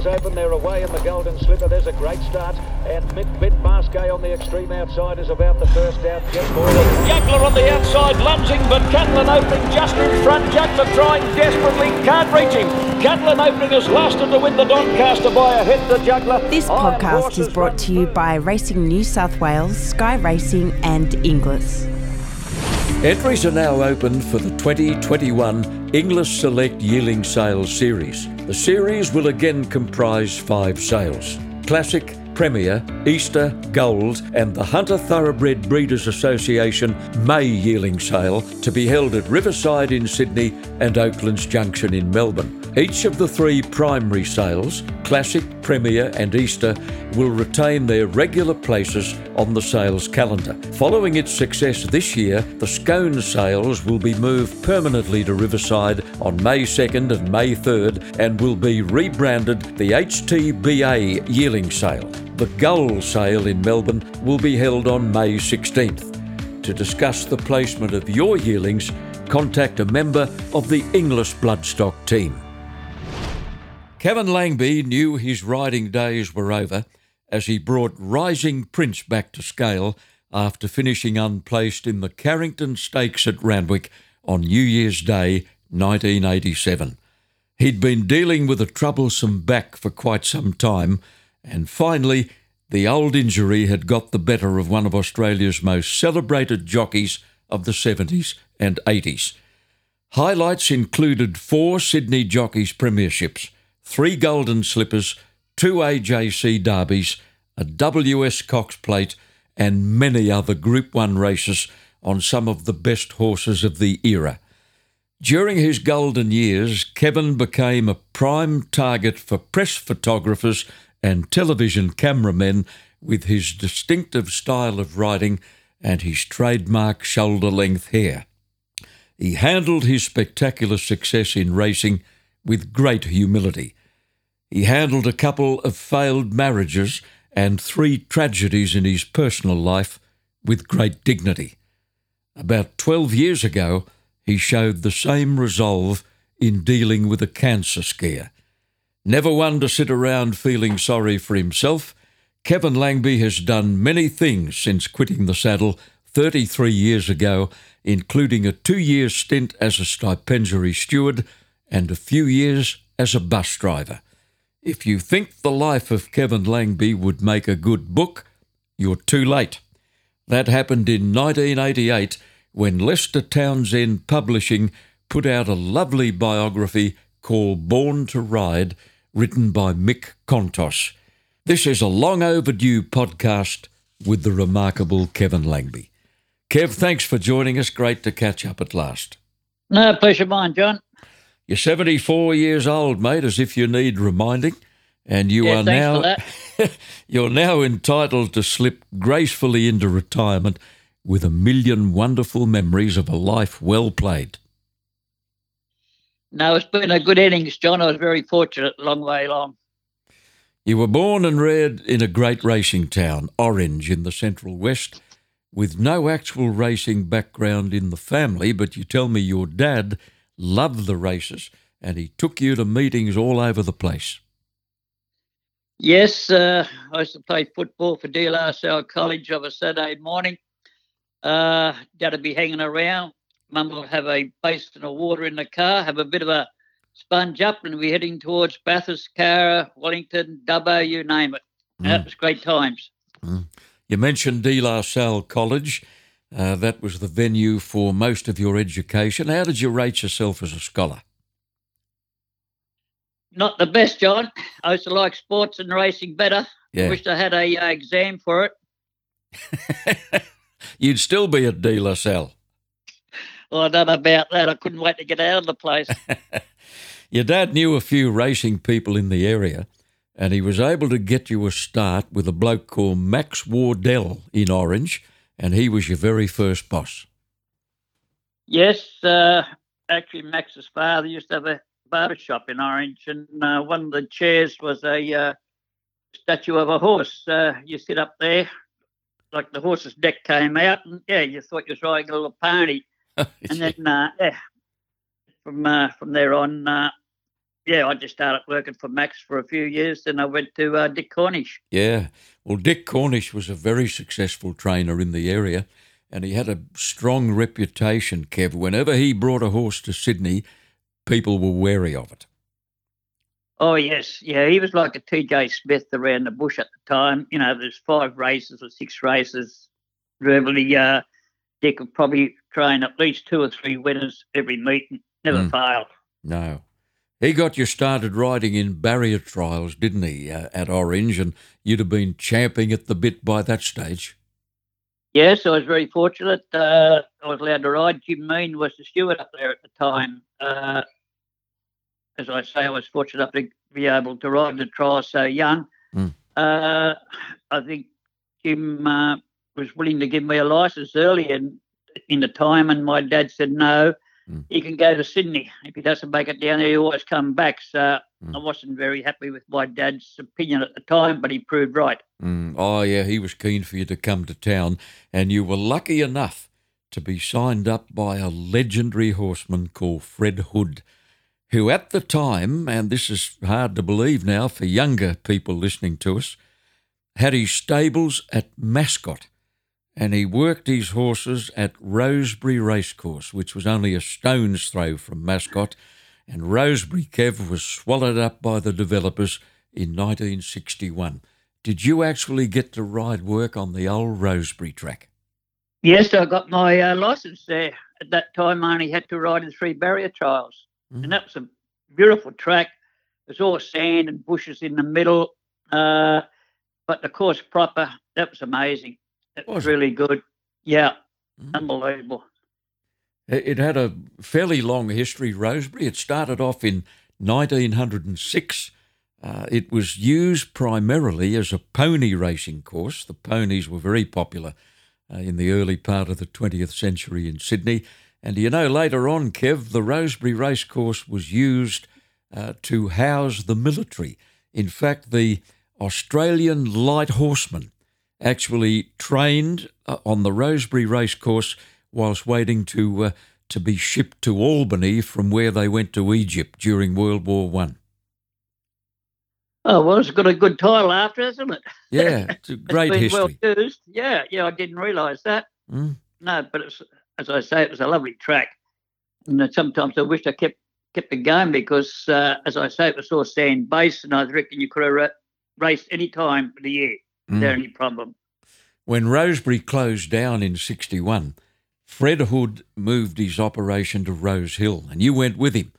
Sails open, they're away in the Golden Slipper. There's a great start. And Mick Bit Masquet on the extreme outside is about the first out. Just Juggler on the outside, lunging, but Catlin opening just in front. Juggler trying desperately, can't reach him. Catlin opening has lasted to win the Doncaster by a head to Juggler. This podcast is brought to you by Racing New South Wales, Sky Racing, and Inglis. Entries are now open for the 2021 Inglis Select Yearling Sales Series. The series will again comprise five sales Classic, Premier, Easter, Gold, and the Hunter Thoroughbred Breeders Association May Yearling Sale to be held at Riverside in Sydney and Oaklands Junction in Melbourne. Each of the three primary sales, Classic, Premier, and Easter, will retain their regular places on the sales calendar. Following its success this year, the Scone sales will be moved permanently to Riverside on May 2nd and May 3rd and will be rebranded the HTBA Yearling Sale. The Gold sale in Melbourne will be held on May 16th. To discuss the placement of your yearlings, contact a member of the Inglis Bloodstock team. Kevin Langby knew his riding days were over as he brought Rising Prince back to scale after finishing unplaced in the Carrington Stakes at Randwick on New Year's Day 1987. He'd been dealing with a troublesome back for quite some time, and finally, the old injury had got the better of one of Australia's most celebrated jockeys of the 70s and 80s. Highlights included four Sydney Jockeys Premierships three Golden Slippers, two AJC Derbies, a WS Cox Plate, and many other Group 1 races on some of the best horses of the era. During his golden years, Kevin became a prime target for press photographers and television cameramen with his distinctive style of riding and his trademark shoulder length hair. He handled his spectacular success in racing with great humility. He handled a couple of failed marriages and three tragedies in his personal life with great dignity. About 12 years ago, he showed the same resolve in dealing with a cancer scare. Never one to sit around feeling sorry for himself, Kevin Langby has done many things since quitting the saddle 33 years ago, including a two year stint as a stipendiary steward and a few years as a bus driver. If you think the life of Kevin Langby would make a good book, you're too late. That happened in 1988 when Lester Townsend Publishing put out a lovely biography called Born to Ride, written by Mick Kontos. This is a long overdue podcast with the remarkable Kevin Langby. Kev, thanks for joining us. Great to catch up at last. No, pleasure mine, John. You're 74 years old, mate, as if you need reminding. And you Yeah, are now you're now entitled to slip gracefully into retirement with a million wonderful memories of a life well played. No, it's been a good innings, John. I was very fortunate, long way along. You were born and reared in a great racing town, Orange, in the Central West, with no actual racing background in the family, but you tell me your dad loved the races and he took you to meetings all over the place. Yes, uh, I used to play football for De La Salle College of a Saturday morning. Uh, Dad would be hanging around. Mum would have a basin of water in the car, have a bit of a sponge up, and we're heading towards Bathurst, Cowra, Wellington, Dubbo, you name it. That was great times. You mentioned De La Salle College. Uh, that was the venue for most of your education. How did you rate yourself as a scholar? Not the best, John. I used to like sports and racing better. Yeah. Wished I had a uh, exam for it. You'd still be at De La Salle. Well, I don't know about that. I couldn't wait to get out of the place. Your dad knew a few racing people in the area, and he was able to get you a start with a bloke called Max Wardell in Orange, and he was your very first boss. yes, uh, actually, Max's father used to have a barber shop in Orange, and uh, one of the chairs was a uh, statue of a horse. Uh, you sit up there, like the horse's neck came out, and yeah, you thought you was riding a little pony. And then, uh, yeah, from uh, from there on, uh, yeah, I just started working for Max for a few years. Then I went to uh, Dick Cornish. Yeah. Well, Dick Cornish was a very successful trainer in the area and he had a strong reputation, Kev. Whenever he brought a horse to Sydney, people were wary of it. Oh yes, yeah, he was like a TJ Smith around the bush at the time. You know, there's five races or six races. Really, uh, Dick could probably train at least two or three winners every meeting. Never Mm. failed. No. He got you started riding in barrier trials, didn't he, uh, at Orange? And you'd have been champing at the bit by that stage. Yes, I was very fortunate. Uh, I was allowed to ride. Jim Mean was the steward up there at the time. Uh, as I say, I was fortunate to be able to ride the trial so young. Mm. Uh, I think Jim uh, was willing to give me a license early in, in the time, and my dad said no. Mm. He can go to Sydney. If he doesn't make it down there, he always come back. So Mm. I wasn't very happy with my dad's opinion at the time, but he proved right. Mm. Oh, yeah, he was keen for you to come to town, and you were lucky enough to be signed up by a legendary horseman called Fred Hood, who at the time, and this is hard to believe now for younger people listening to us, had his stables at Mascot, and he worked his horses at Rosebery Racecourse, which was only a stone's throw from Mascot, and Rosebery, Kev, was swallowed up by the developers in 1961. Did you actually get to ride work on the old Rosebery track? Yes, I got my uh, license there. At that time, I only had to ride in three barrier trials, Mm. and that was a beautiful track. There's all sand and bushes in the middle, uh, but the course proper, that was amazing. It was, really good. Yeah, Mm. unbelievable. It it had a fairly long history, Rosebery. It started off in 1906. Uh, it was used primarily as a pony racing course. The ponies were very popular uh, in the early part of the 20th century in Sydney. And you know, later on, Kev, the Rosebery Racecourse was used uh, to house the military. In fact, the Australian Light Horsemen actually trained uh, on the Rosebery Racecourse whilst waiting to uh, to be shipped to Albany from where they went to Egypt during World War One. Oh well, it's got a good title after, isn't it? Yeah, it's a It's great been history. Well used. Yeah, yeah. I didn't realise that. Mm. No, but it's as I say, it was a lovely track. And sometimes I wish I kept kept it going because, uh, as I say, it was all sand based, and I reckon you could have ra- raced any time of the year Mm. without any problem. When Rosebery closed down in 61, Fred Hood moved his operation to Rose Hill, and you went with him.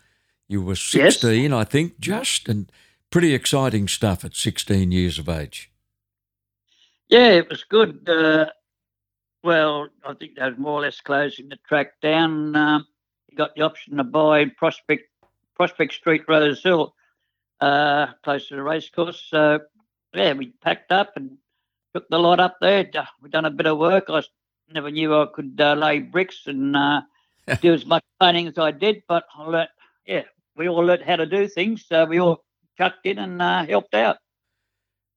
You were 16, I think, just, and pretty exciting stuff at 16 years of age. Yeah, it was good. Uh, well, I think they was more or less closing the track down. Um, you got the option to buy Prospect Prospect Street, Rose Hill, uh, close to the racecourse. So yeah, we packed up and took the lot up there. We done a bit of work. I never knew I could uh, lay bricks and uh, do as much painting as I did, but I learnt. Yeah, we all learnt how to do things. So we all chucked in and uh, helped out.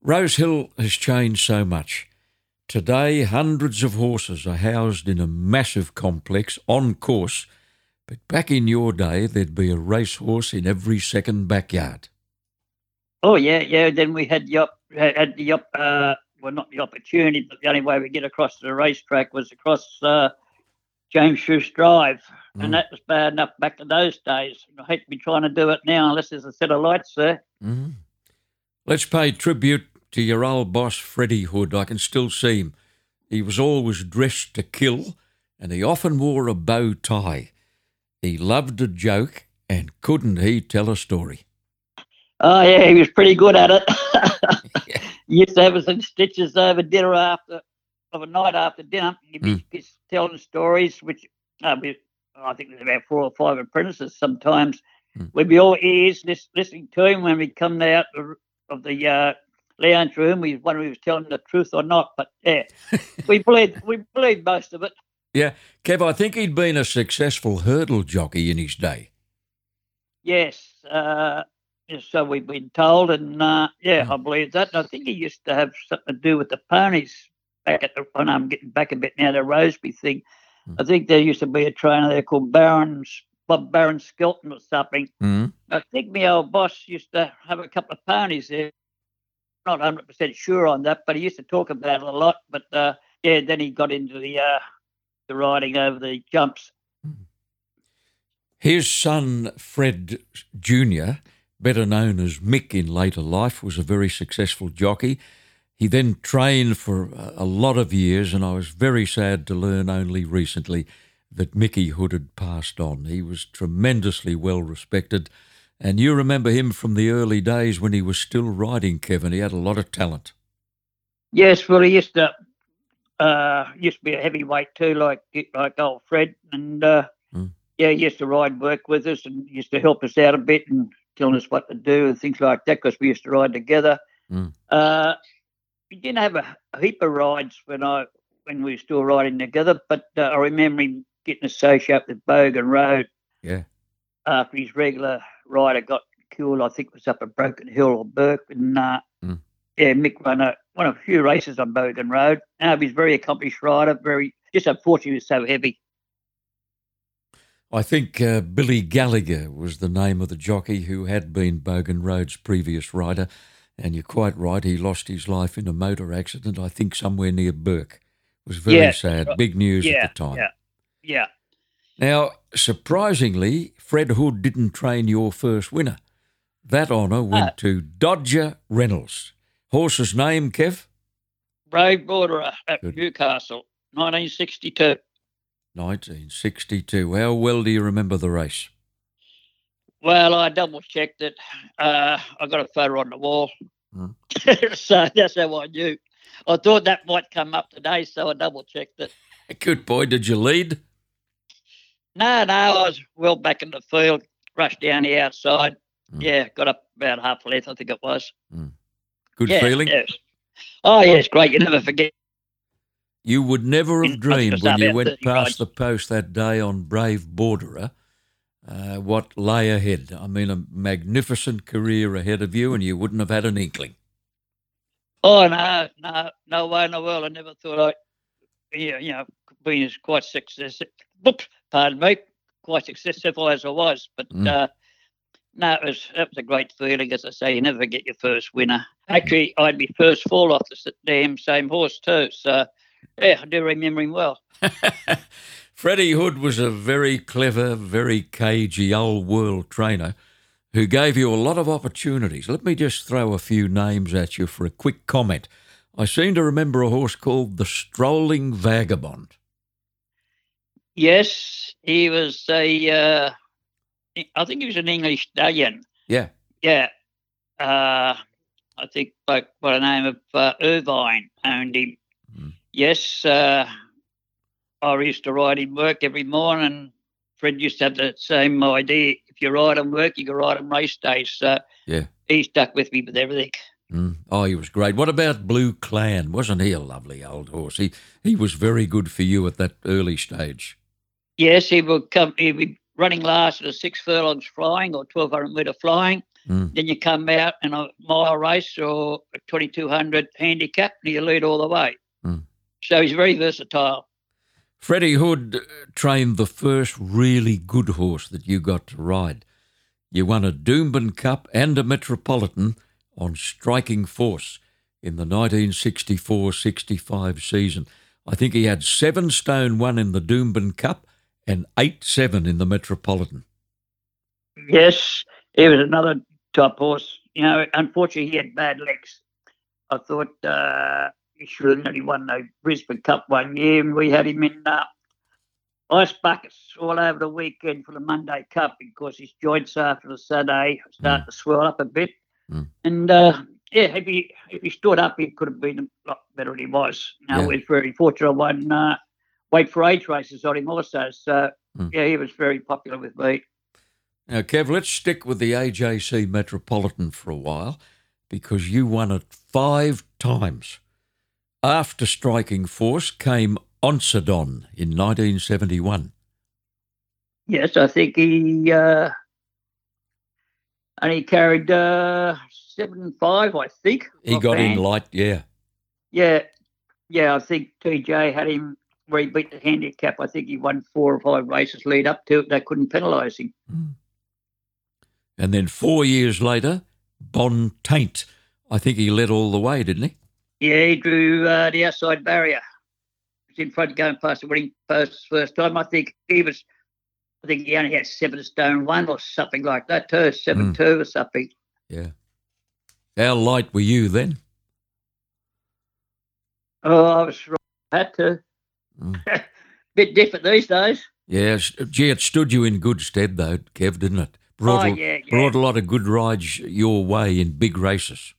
Rose Hill has changed so much. Today, hundreds of horses are housed in a massive complex on course, but back in your day, there'd be a racehorse in every second backyard. Oh yeah, yeah. Then we had op- had the op- uh, well, not the opportunity, but the only way we get across to the racetrack was across uh, James Ruse Drive, Mm. and that was bad enough back in those days. I hate to be trying to do it now unless there's a set of lights there. Mm. Let's pay tribute to your old boss, Freddie Hood. I can still see him. He was always dressed to kill, and he often wore a bow tie. He loved a joke, and couldn't he tell a story? Oh yeah, he was pretty good at it. used to have us in stitches over dinner after of a night after dinner. He'd be just telling stories, which uh, we, I think there's about four or five apprentices sometimes. Mm. We'd be all ears lis- listening to him when we come out of- the uh, lounge room. We wonder if he was telling the truth or not. But yeah, we believed we believed most of it. Yeah, Kev, I think he'd been a successful hurdle jockey in his day. Yes, uh, yes, so we've been told, and uh, yeah, Mm. I believe that. And I think he used to have something to do with the ponies back at the. And I'm getting back a bit now. The Roseby thing. Mm. I think there used to be a trainer there called Baron Bob Baron Skelton or something. Mm. I think my old boss used to have a couple of ponies there. Not 100% sure on that, but he used to talk about it a lot. But uh, yeah, then he got into the uh, the riding over the jumps. His son, Fred Jr., better known as Mick in later life, was a very successful jockey. He then trained for a lot of years, and I was very sad to learn only recently that Mickey Hood had passed on. He was tremendously well respected, and you remember him from the early days when he was still riding, Kevin. He had a lot of talent. Yes, well, he used to uh, used to be a heavyweight too, like like old Fred, and uh, mm. yeah, he used to ride work with us and used to help us out a bit and telling us what to do and things like that because we used to ride together. Mm. Uh, we didn't have a, a, heap of rides when I when we were still riding together, but uh, I remember him getting associated with Bogan Road. Yeah. After his regular rider got killed, I think it was up at Broken Hill or Bourke, and uh, mm. yeah, Mick won a won a few races on Bogan Road. Now he's a very accomplished rider. Very just unfortunately, he was so heavy. I think uh, Billy Gallagher was the name of the jockey who had been Bogan Road's previous rider. And you're quite right, he lost his life in a motor accident, I think somewhere near Bourke. It was very yeah, sad. Big news yeah, at the time. Yeah. Yeah. Now, surprisingly, Fred Hood didn't train your first winner. That honour went uh, to Dodger Reynolds. Horse's name, Kev? Brave Borderer at Good. Newcastle, 1962. 1962. How well do you remember the race? Well, I double checked it. Uh, I got a photo on the wall. Mm. so that's how I knew. I thought that might come up today, so I double checked it. Good boy. Did you lead? No, no. I was well back in the field, rushed down the outside. Mm. Yeah, got up about half a length, I think it was. Mm. Good yeah, feeling? Yes. Oh, yes, great. You never forget. You would never have dreamed when you went past the post that day on Brave Borderer uh, what lay ahead. I mean, a magnificent career ahead of you, and you wouldn't have had an inkling. Oh, no, no, no way in the world. I never thought I, yeah, you know, being quite successful. Pardon me, quite successful as I was, but mm. uh, no, it was that was a great feeling. As I say, you never get your first winner. Actually, I'd be first fall off the damn same horse too. So, yeah, I do remember him well. Freddie Hood was a very clever, very cagey old world trainer who gave you a lot of opportunities. Let me just throw a few names at you for a quick comment. I seem to remember a horse called the Strolling Vagabond. Yes, he was a. Uh, I think he was an English stallion. Yeah. Yeah. Uh, I think like by the name of uh, Irvine owned him. Yes. Uh, I used to ride him work every morning. Fred used to have the same idea. If you ride him work, you can ride him race days. So yeah, he stuck with me with everything. Mm. Oh, he was great. What about Blue Clan? Wasn't he a lovely old horse? He he was very good for you at that early stage. Yes, he would come. He'd be running last at a six furlongs flying or twelve hundred metre flying. Mm. Then you come out in a mile race or a twenty two hundred handicap, and you lead all the way. So he's very versatile. Freddie Hood trained the first really good horse that you got to ride. You won a Doomben Cup and a Metropolitan on striking force in the 1964 65 season. I think he had seven stone one in the Doomben Cup and eight seven in the Metropolitan. Yes, he was another top horse. You know, unfortunately, he had bad legs. I thought uh, he should have only won the Brisbane Cup one year, and we had him in uh, ice buckets all over the weekend for the Monday Cup because his joints after the Saturday start mm. to swell up a bit. Mm. And uh, yeah, if he if he stood up, he could have been a lot better than he was. Now yeah. was very fortunate. I won uh, weight for age races on him also. So mm. yeah, he was very popular with me. Now, Kev, let's stick with the AJC Metropolitan for a while because you won it five times. After striking force came Onsadon in 1971. Yes, I think he uh, and he carried uh, seven five. I think he got hand. in light. Yeah, yeah, yeah. I think TJ had him where he beat the handicap. I think he won four or five races lead up to it. They couldn't penalise him. Mm. And then four years later, Bon Taint. I think he led all the way, didn't he? Yeah, he drew uh, the outside barrier. He was in front going past the winning post first time. I think he was, I think he only had seven stone one or something like that too, seven Mm. two or something. Yeah. How light were you then? Oh, I was right. Had to. Mm. Bit different these days. Yeah, gee, it stood you in good stead though, Kev, didn't it? Brought, oh, yeah, yeah. brought a lot of good rides your way in big races.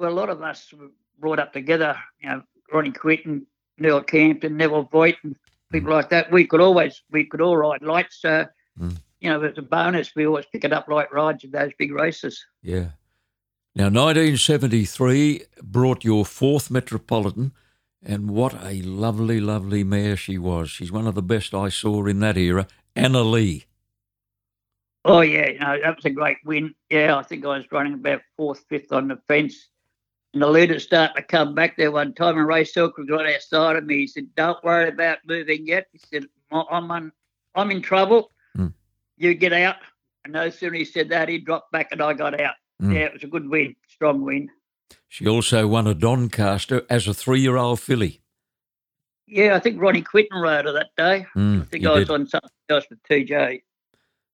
Well, a lot of us were brought up together. You know, Ronnie Quinton, Neil Campton, Neville Voigt, and people like that. We could always, we could all ride lights. So, Mm. you know, as a bonus, we always pick it up light rides in those big races. Yeah. Now, 1973 brought your fourth Metropolitan, and what a lovely, lovely mare she was. She's one of the best I saw in that era, Anna Lee. Oh yeah, you know, that was a great win. Yeah, I think I was running about fourth, fifth on the fence. And the leader started to come back there one time, and Ray Silk was right outside of me. He said, "Don't worry about moving yet." He said, "I- "I'm on, I'm in trouble. Hmm. You get out." And no sooner he said that, he dropped back, and I got out. Hmm. Yeah, it was a good win, strong win. She also won a Doncaster as a three-year-old filly. Yeah, I think Ronnie Quinton rode her that day. Mm, I think I was did. on something else with TJ.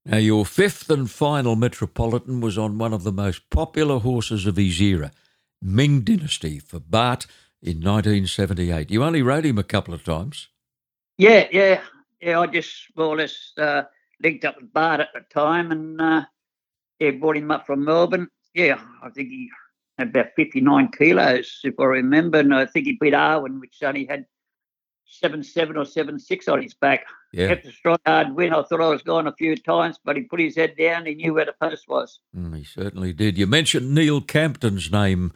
Now, your fifth and final Metropolitan was on one of the most popular horses of his era, Ming Dynasty, for Bart in 1978. You only rode him a couple of times. Yeah, yeah, yeah. I just more or less uh, linked up with Bart at the time, and uh, yeah, brought him up from Melbourne. Yeah, I think he had about fifty-nine kilos, if I remember, and I think he beat Arwon, which only had seven seven or seven six on his back. Yeah. Kept a strong hard win. I thought I was gone a few times, but he put his head down. He knew where the post was. Mm, he certainly did. You mentioned Neil Campton's name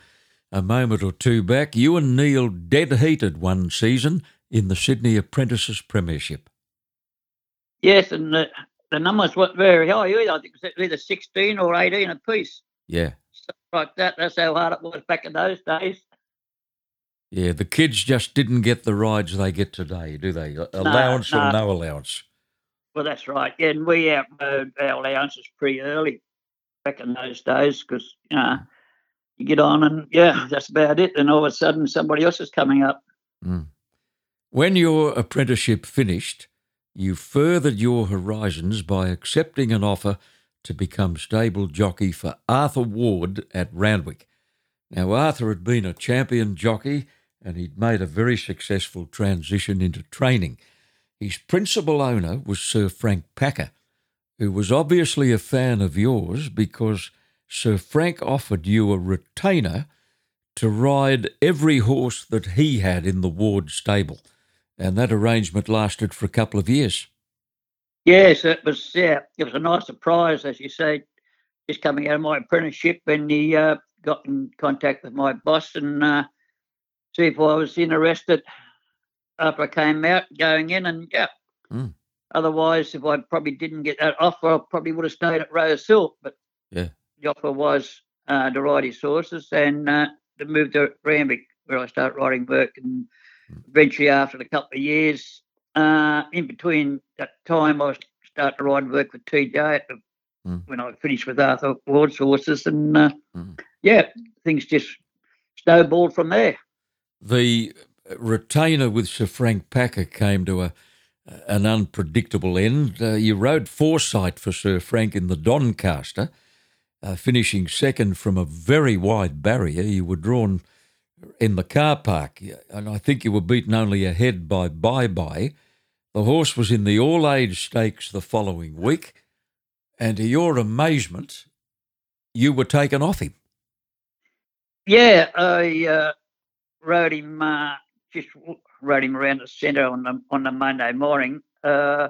a moment or two back. You and Neil dead heated one season in the Sydney Apprentices Premiership. Yes, and the, the numbers weren't very high either. I think it was either sixteen or eighteen apiece. Yeah. Stuff like that. That's how hard it was back in those days. Yeah, the kids just didn't get the rides they get today, do they? Allowance or no. no allowance? Well, that's right. Yeah, and we outrode our allowances pretty early back in those days because, you know, you get on and, yeah, that's about it. And all of a sudden, somebody else is coming up. Mm. When your apprenticeship finished, you furthered your horizons by accepting an offer to become stable jockey for Arthur Ward at Randwick. Now, Arthur had been a champion jockey and he'd made a very successful transition into training. His principal owner was Sir Frank Packer, who was obviously a fan of yours because Sir Frank offered you a retainer to ride every horse that he had in the Ward stable. And that arrangement lasted for a couple of years. Yes, it was, yeah, it was a nice surprise, as you say, just coming out of my apprenticeship. And he uh, got in contact with my boss and uh, see if I was interested after I came out going in. And, yeah, Mm. otherwise, if I probably didn't get that offer, I probably would have stayed at Rose Hill. But Yeah. The offer was uh, to ride his horses and uh, to move to Randwick, where I started riding work. And eventually, after a couple of years, uh, in between that time, I started to ride work with TJ the, Mm. when I finished with Arthur Ward's horses. And uh, Mm. yeah, things just snowballed from there. The retainer with Sir Frank Packer came to a an unpredictable end. Uh, you rode foresight for Sir Frank in the Doncaster, uh, finishing second from a very wide barrier. You were drawn in the car park, and I think you were beaten only ahead by Bye Bye. The horse was in the All Age Stakes the following week, and to your amazement, you were taken off him. Yeah, I uh, rode him. Uh, just rode him around the centre on the on the Monday morning. Uh,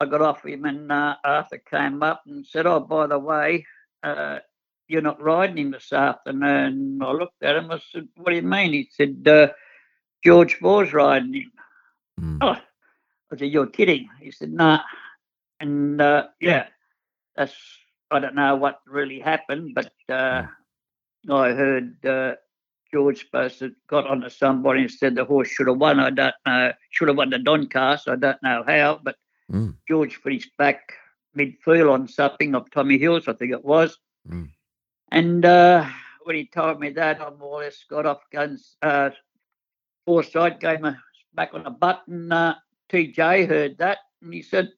I got off him, and uh, Arthur came up and said, "Oh, by the way, uh, you're not riding him this afternoon." I looked at him. I said, "What do you mean?" He said, uh, "George Moore's riding him." Mm. Oh, I said, "You're kidding." He said, "Nah," and uh, yeah, that's I don't know what really happened, but uh, I heard uh, George supposed to got onto somebody and said the horse should have won. I don't know. Should have won the Doncaster. I don't know how, but Mm. George finished back mid on something of Tommy Hills, I think it was. Mm. And uh, when he told me that, I more or less got off guns. Uh, Forsyth gave me back on the button. Uh, TJ heard that and he said,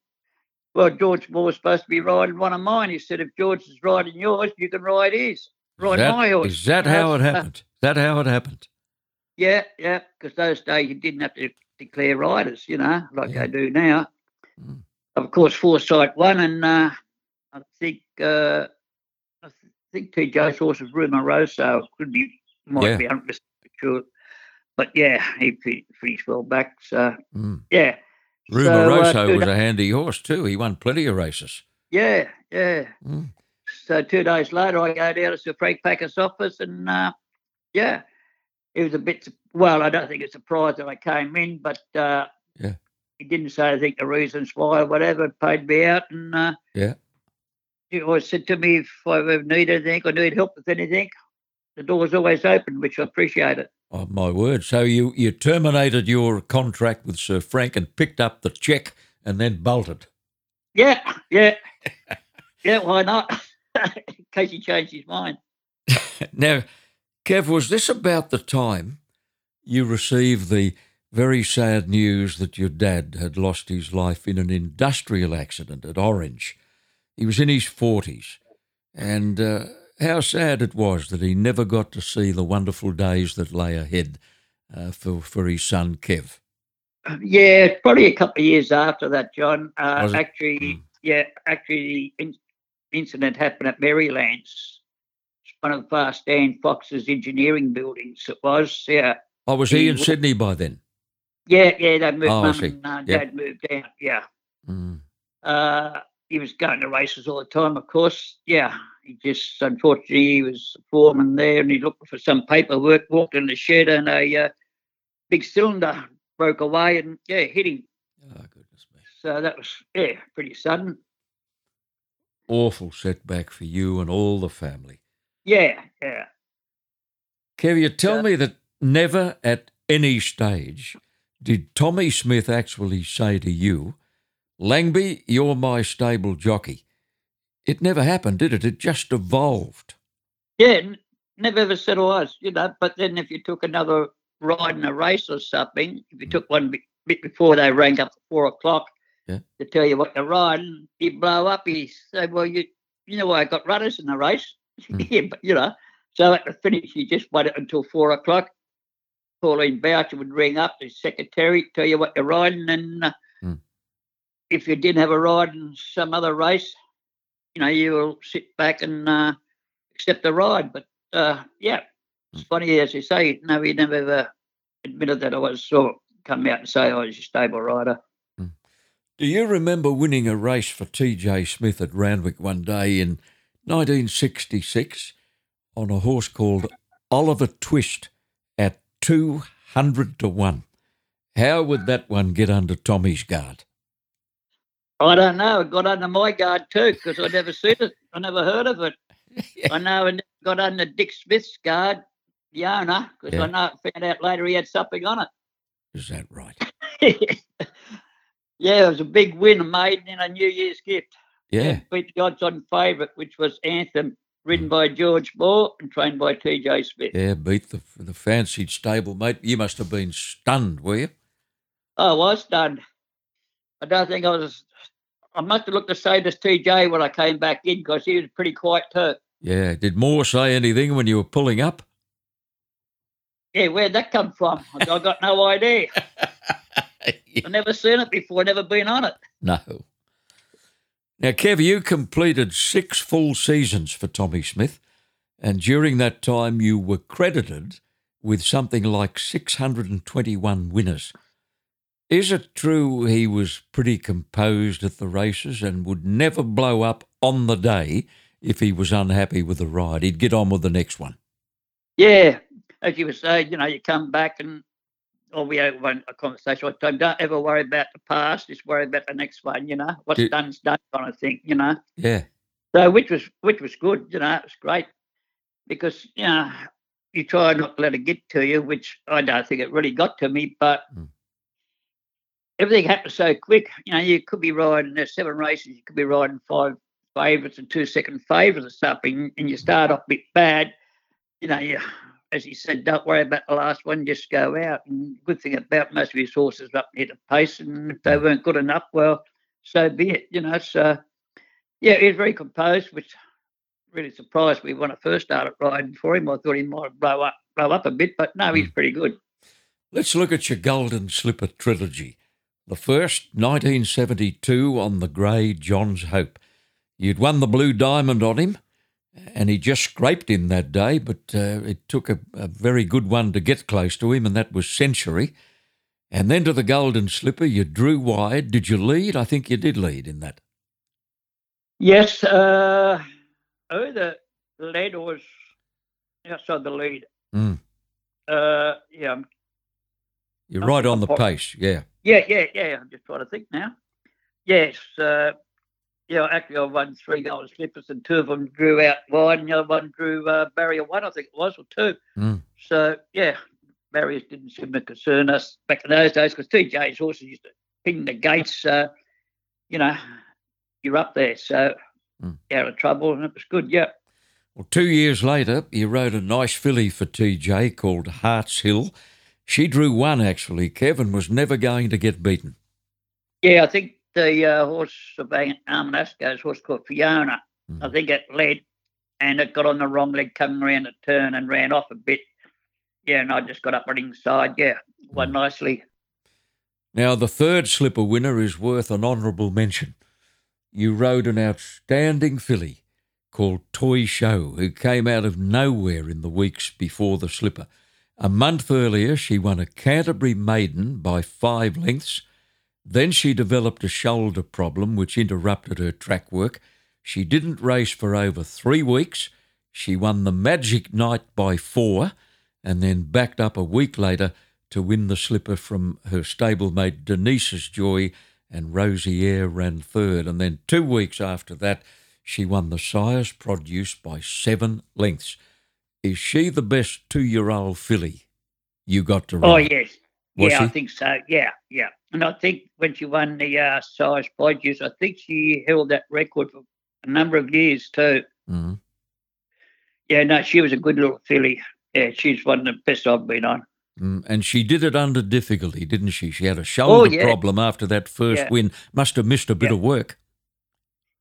Well, George Moore was supposed to be riding one of mine. He said, If George is riding yours, you can ride his. Ride that, my horse. Is that how it Uh, happened? Is that how it happened? Yeah, yeah, because those days you didn't have to declare riders, you know, like Yeah. they do now. Mm. Of course, Foresight won, and uh, I think uh, I th- think TJ's horse was Rumoroso. Could be, might Yeah. be 100 sure, but yeah, he fi- finished well back. So Mm. yeah, So, uh, Rumoroso was a handy horse too. He won plenty of races. yeah, yeah. Mm. So two days later, I go down to Sir Frank Packer's office, and uh, yeah, it was a bit. Well, I don't think it's surprised that I came in, but uh, Yeah. He didn't say I think the reasons why or whatever. Paid me out, and uh, Yeah. he always said to me if I ever need anything or need help with anything, the door's always open, which I appreciate it. Oh my word! So you you terminated your contract with Sir Frank and picked up the check and then bolted. Yeah, yeah, yeah. Why not? In case he changed his mind. Now, Kev, was this about the time you received the very sad news that your dad had lost his life in an industrial accident at Orange? He was in his 40s, and uh, how sad it was that he never got to see the wonderful days that lay ahead uh, for, for his son, Kev. Yeah, probably a couple of years after that, John. Uh, actually, Mm. yeah, actually, the in- incident happened at Maryland's. It's one of uh, Dan Fox's engineering buildings. It was, yeah, Oh, was he He in Sydney by then? Yeah, yeah. They moved. Oh, Mum and uh, Yeah. Dad moved down. Yeah. Mm. Uh, he was going to races all the time, of course. Yeah, he just unfortunately he was a foreman there, and he looked for some paperwork. Walked in the shed, and a uh, big cylinder broke away, and yeah, hit him. Oh, goodness me. So that was yeah, pretty sudden. Awful setback for you and all the family. Yeah, yeah. Kev, you tell Yeah. me that never at any stage did Tommy Smith actually say to you, Langby, you're my stable jockey. It never happened, did it? It just evolved. Yeah, never ever said I was, you know. But then if you took another ride in a race or something, if you took one bit, bit before they rang up at four o'clock Yeah. to tell you what to ride, he'd blow up. He'd say, "Well, you, you know, I got runners in the race." Mm. yeah, but you know, so at the finish, you just waited until four o'clock. Pauline Boucher would ring up the secretary, tell you what you're riding, and uh, Mm. if you didn't have a ride in some other race, you know, you will sit back and uh, accept the ride. But uh, yeah, it's funny as you say. No, he never ever admitted that I was sort of come out and say I was a stable rider. Do you remember winning a race for TJ Smith at Randwick one day in 1966 on a horse called Oliver Twist 200 to 1? How would that one get under Tommy's guard? I don't know. It got under my guard too because I never seen it. I never heard of it. I know it got under Dick Smith's guard, the owner, because Yeah. I know found out later he had something on it. Is that right? yeah, it was a big win made in a New Year's gift. Yeah. beat the odds on favourite, which was Anthem, ridden by George Moore and trained by TJ Smith. Yeah, beat the the fancied stablemate. You must have been stunned, were you? Oh, I was stunned. I don't think I was. I must have looked the same as TJ when I came back in because he was pretty quiet too. Yeah. Did Moore say anything when you were pulling up? Yeah, where'd that come from? I I got no idea. I've never seen it before, never been on it. no. Now, Kev, you completed six full seasons for Tommy Smith, and during that time you were credited with something like 621 winners. Is it true he was pretty composed at the races and would never blow up on the day if he was unhappy with the ride? He'd get on with the next one. Yeah, as you were saying, you know, you come back and or we had one a conversation one time. Don't ever worry about the past. Just worry about the next one. You know, what's Did- done's done, kind of thing. You know. Yeah. So which was which was good, you know, it was great because you know you try not to let it get to you, which I don't think it really got to me, but Mm. everything happened so quick. You know, you could be riding there's seven races, you could be riding five favourites and two second favourites or something, and you start off a bit bad. You know, you as he said, don't worry about the last one, just go out. And good thing about most of his horses up near the pace, and if they weren't good enough, well, so be it. You know, so yeah, he was very composed, which really surprised me when I first started riding for him. I thought he might blow up, blow up a bit, but no, he's hmm. pretty good. Let's look at your Golden Slipper trilogy. The first, 1972, on the grey John's Hope. You'd won the Blue Diamond on him, and he just scraped in that day, but uh, it took a, a, very good one to get close to him, and that was Century. And then to the Golden Slipper, you drew wide. Did you lead? I think you did lead in that. Yes, uh, oh, the lead was outside the lead. Mm. Uh, yeah, I'm you're right on the pace, yeah. Yeah, yeah, yeah. I'm just trying to think now. Yes, uh, yeah. Actually, I won three golden slippers, and two of them drew out wide, and the other one drew uh, barrier one, I think it was, or two. Mm. So yeah, barriers didn't seem to concern us back in those days because TJ's horses used to ping the gates. Uh, you know, you're up there, so mm. out of trouble, and it was good. Yeah. Well, two years later, you rode a nice filly for TJ called Hearts Hill. She drew one actually. Kevin was never going to get beaten. Yeah, I think the uh, horse of Armanasco's horse called Fiona. Mm. I think it led and it got on the wrong leg coming around a turn and ran off a bit. Yeah, and I just got up running side. Yeah, won mm. nicely. Now, the third slipper winner is worth an honourable mention. You rode an outstanding filly called Toy Show, who came out of nowhere in the weeks before the slipper. A month earlier, she won a Canterbury Maiden by five lengths. Then she developed a shoulder problem which interrupted her track work. She didn't race for over three weeks. She won the Magic Night by four and then backed up a week later to win the slipper from her stablemate Denise's Joy, and Rosie Eyre ran third. And then two weeks after that, she won the Sire's Produce by seven lengths. Is she the best two year old filly you got to run? Oh, yes. Was yeah, she? I think so. Yeah, yeah. And I think when she won the uh, Sire's Produce, I think she held that record for a number of years too. Mm-hmm. Yeah, no, she was a good little filly. Yeah, she's one of the best I've been on. Mm, and she did it under difficulty, didn't she? She had a shoulder oh, yeah. problem after that first yeah. win. Must have missed a bit yeah. of work.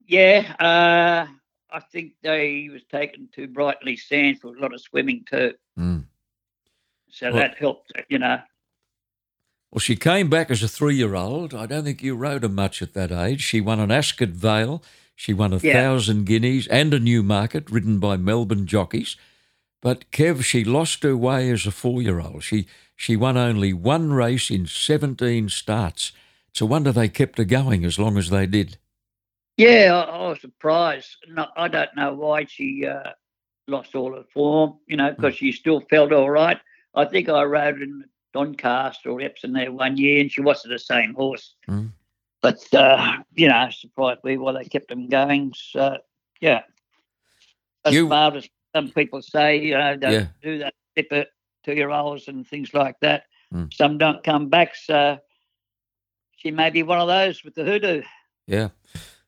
Yeah, uh, I think they was taken to Brighton-le-Sands for a lot of swimming too. Mm. So well, that helped, you know. Well, she came back as a three-year-old. I don't think you rode her much at that age. She won an Ascot Vale. She won a yeah. thousand guineas and a Newmarket ridden by Melbourne jockeys. But Kev, she lost her way as a four-year-old. She she won only one race in seventeen starts. It's a wonder they kept her going as long as they did. Yeah, I, I was surprised. No, I don't know why she uh, lost all her form, you know, because mm. she still felt all right. I think I rode in Doncaster or Epsom there one year and she wasn't the same horse. Mm. But, uh, you know, surprised me why they kept them going. So, yeah. As you, smart as some people say, you know, don't yeah. do that, tip it two year olds and things like that. Mm. Some don't come back. So she may be one of those with the hoodoo. Yeah.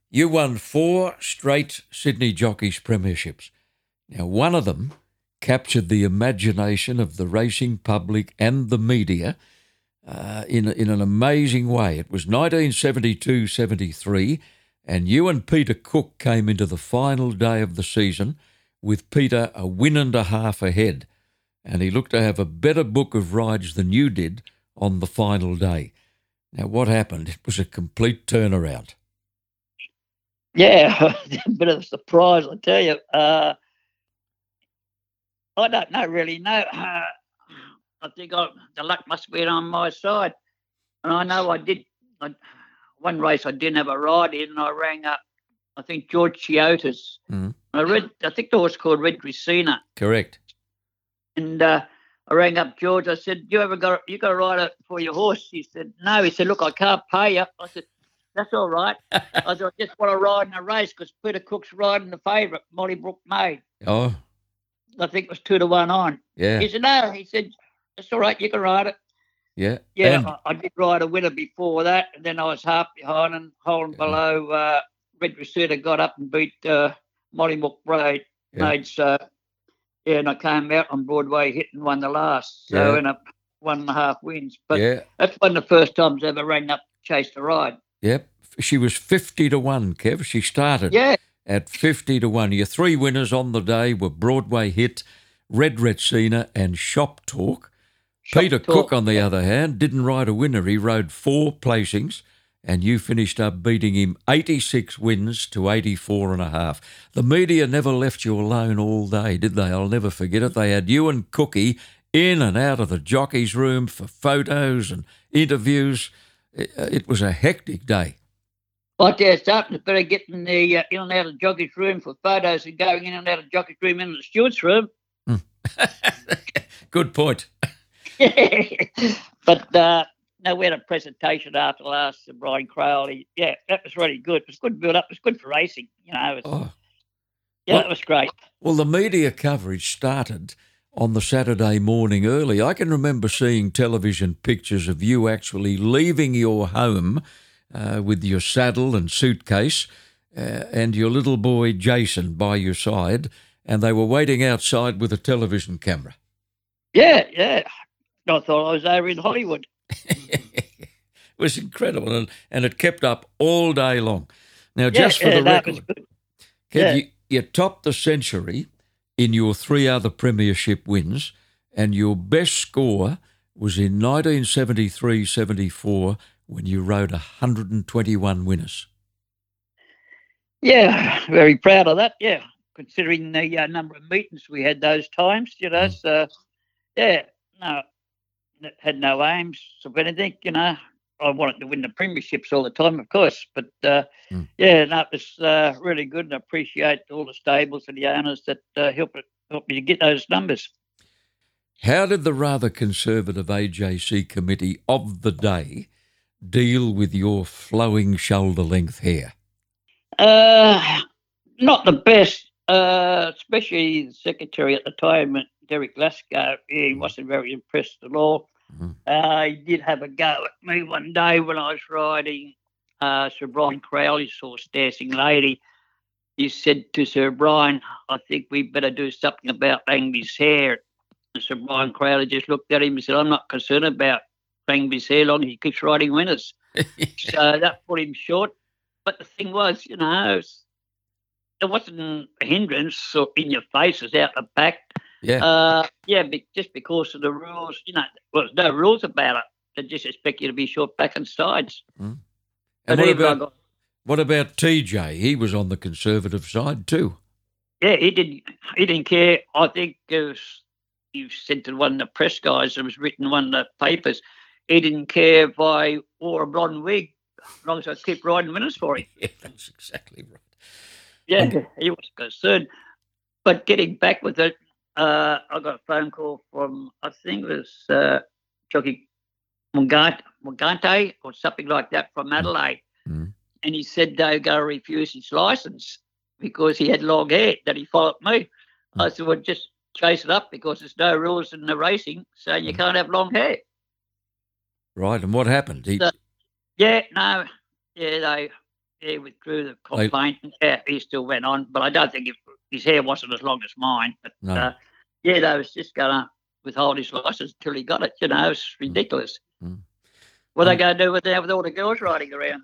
You won four straight Sydney Jockeys Premierships. Now, one of them captured the imagination of the racing public and the media uh, in, in an amazing way. It was 1972 73, and you and Peter Cook came into the final day of the season with Peter a win and a half ahead, and he looked to have a better book of rides than you did on the final day. Now, what happened? It was a complete turnaround. Yeah, a bit of a surprise, I tell you. Uh, I don't know really. No, uh, I think I, the luck must have been on my side, and I know I did. I, one race I didn't have a ride in, and I rang up. I think George Chiotis. Mm-hmm. I read. I think the horse called Red Racina. Correct. And uh, I rang up George. I said, "You ever got you got a rider for your horse?" He said, "No." He said, "Look, I can't pay you." I said, that's all right. I said, I just want to ride in a race because Peter Cook's riding the favourite, Molly Brook Maid. Oh. I think it was two to one on. Yeah. He said, no. He said, it's all right. You can ride it. Yeah. Yeah, I, I did ride a winner before that, and then I was half behind and holding below. Uh, Red Reseda got up and beat uh, Mollymook Road Yeah. mates. Uh, yeah, and I came out on Broadway hit and won the last. So Yeah. in a one and a half wins. But yeah. that's one of the first times I ever rang up Chase a ride. Yep. She was 50 to 1, Kev. She started Yeah, at 50 to 1. Your three winners on the day were Broadway Hit, Red Retsina, and Shop Talk. Shop Peter Talk, Cook, on the other hand, didn't ride a winner. He rode four placings, and you finished up beating him 86 wins to 84 and a half. The media never left you alone all day, did they? I'll never forget it. They had you and Cookie in and out of the jockey's room for photos and interviews. It, uh, it was a hectic day. Yeah, starting to better getting the uh, in and out of jockey's room for photos and going in and out of jockey's room into the steward's room. Good point. but uh, no, we had a presentation after last of Brian Crowley. Yeah, that was really good. It was good build up. It was good for racing. You know, was, Oh. yeah, well- it was great. Well, the media coverage started on the Saturday morning early. I can remember seeing television pictures of you actually leaving your home uh, with your saddle and suitcase uh, and your little boy Jason by your side, and they were waiting outside with a television camera. Yeah, yeah. I thought I was over in Hollywood. it was incredible, and, and it kept up all day long. Now, Yeah, just for yeah, the record. Kev, Yeah. you, you topped the century in your three other premiership wins, and your best score was in 1973 74 when you rode 121 winners. Yeah, very proud of that. Yeah, considering the uh, number of meetings we had those times, you know. Mm. So, yeah, no, had no aims of anything, you know. I wanted to win the premierships all the time, of course, but uh, Mm. yeah, no, it was uh, really good, and I appreciate all the stables and the owners that uh, helped it, helped me to get those numbers. How did the rather conservative AJC committee of the day deal with your flowing shoulder length hair? Uh, not the best, uh, especially the secretary at the time, Derek Glasgow. He wasn't very impressed at all. Mhm. Uh, he did have a go at me one day when I was riding uh, Sir Brian Crowley's horse, Dancing Lady. He said to Sir Brian, I think we'd better do something about Langby's hair. And Sir Brian Crowley just looked at him and said, I'm not concerned about Langby's hair long he keeps riding winners. so that put him short. But the thing was, you know, it there wasn't a hindrance or in your face, it's out the back. Yeah. Uh, yeah, just because of the rules, you know, well, there's no rules about it. They just expect you to be short back and sides. and But what about, got- what about TJ? He was on the conservative side too. yeah, he didn't. He didn't care. I think it was, you said to one of the press guys, it was written one of the papers. He didn't care if I wore a blonde wig, as long as I keep riding winners for him. Yeah, that's exactly right. Yeah, he was concerned. But getting back with it, uh, I got a phone call from, I think it was uh, Jockey Mugante, Mugante or something like that from Adelaide. Mm. And he said they were going to refuse his license because he had long hair, that he followed me. I said, well, just chase it up because there's no rules in the racing saying you can't have long hair. Right. And what happened? He, So- Yeah, no, yeah, they yeah, withdrew the complaint. yeah, he still went on, but I don't think it, his hair wasn't as long as mine. But No. uh, yeah, they was just gonna withhold his license until he got it. You know, it's ridiculous. Mm. What are they going to do with that with all the girls riding around?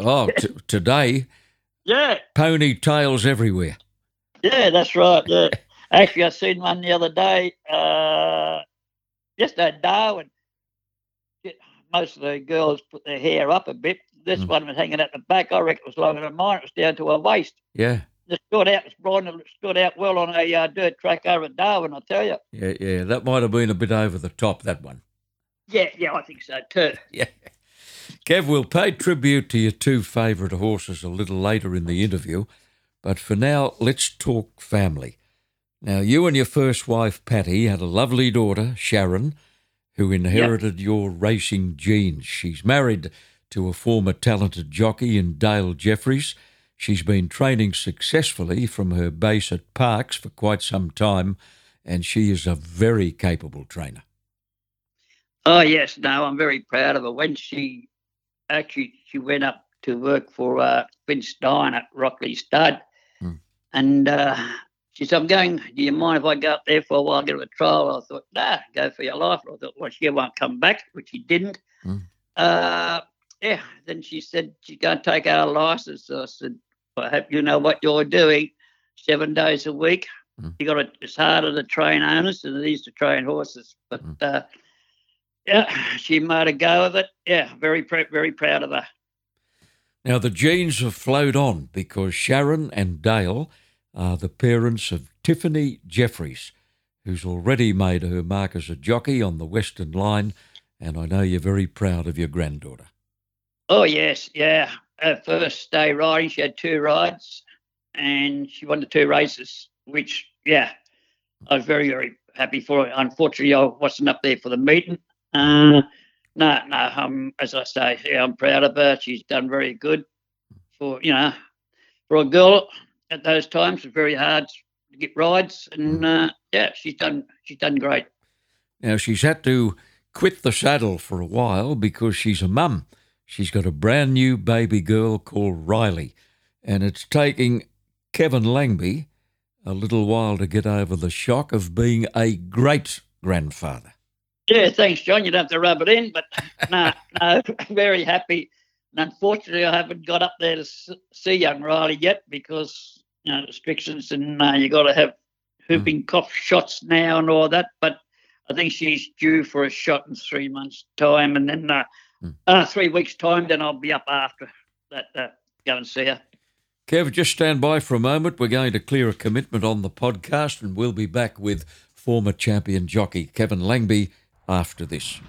oh, t- today, Yeah, ponytails everywhere. yeah, that's right. Yeah, actually, I seen one the other day. Uh, just at Darwin. Most of the girls put their hair up a bit. This Mm. one was hanging at the back. I reckon it was longer than mine. It was down to her waist. Yeah. It stood out. It stood out well on a uh, dirt track over at Darwin. I tell you. Yeah. Yeah. That might have been a bit over the top, that one. Yeah, yeah, I think so too. Yeah. Kev, we'll pay tribute to your two favourite horses a little later in the interview, but for now, let's talk family. Now, you and your first wife, Patty, had a lovely daughter, Sharon, who inherited your racing genes. She's married to a former talented jockey in Dale Jeffries. She's been training successfully from her base at Parkes for quite some time, and she is a very capable trainer. Oh yes, no, I'm very proud of her. When she actually she went up to work for uh, Vince Stein at Rockley Stud, Hmm. and uh, she said, "I'm going. Do you mind if I go up there for a while, get a trial?" I thought, "Nah, go for your life." I thought, "Well, she won't come back," which she didn't. Hmm. Uh, yeah. Then she said she's going to take out a license. So I said, "I hope you know what you're doing. Seven days a week. Hmm. You got it. It's harder to train owners than it is to train horses, but." Hmm. Uh, yeah, she made a go of it. Yeah, very very proud of her. Now, the genes have flowed on because Sharon and Dale are the parents of Tiffany Jeffries, who's already made her mark as a jockey on the Western Line, and I know you're very proud of your granddaughter. Oh yes, yeah. Her first day riding, she had two rides, and she won the two races. Which, yeah, I was very very happy for her. Unfortunately, I wasn't up there for the meeting. Uh, no, no. Um, as I say, yeah, I'm proud of her. She's done very good for you know for a girl at those times. It's very hard to get rides, and uh, yeah, she's done she's done great. Now, she's had to quit the saddle for a while because she's a mum. She's got a brand new baby girl called Riley, and it's taking Kevin Langby a little while to get over the shock of being a great grandfather. Yeah, thanks, John. You don't have to rub it in, but no, no, very happy. And unfortunately, I haven't got up there to see young Riley yet because you know restrictions and uh, you got to have whooping cough shots now and all that. But I think she's due for a shot in three months' time, and then uh, Hmm. uh, three weeks' time, then I'll be up after that. Uh, go and see her. Kev, just stand by for a moment. We're going to clear a commitment on the podcast, and we'll be back with former champion jockey Kevin Langby after this.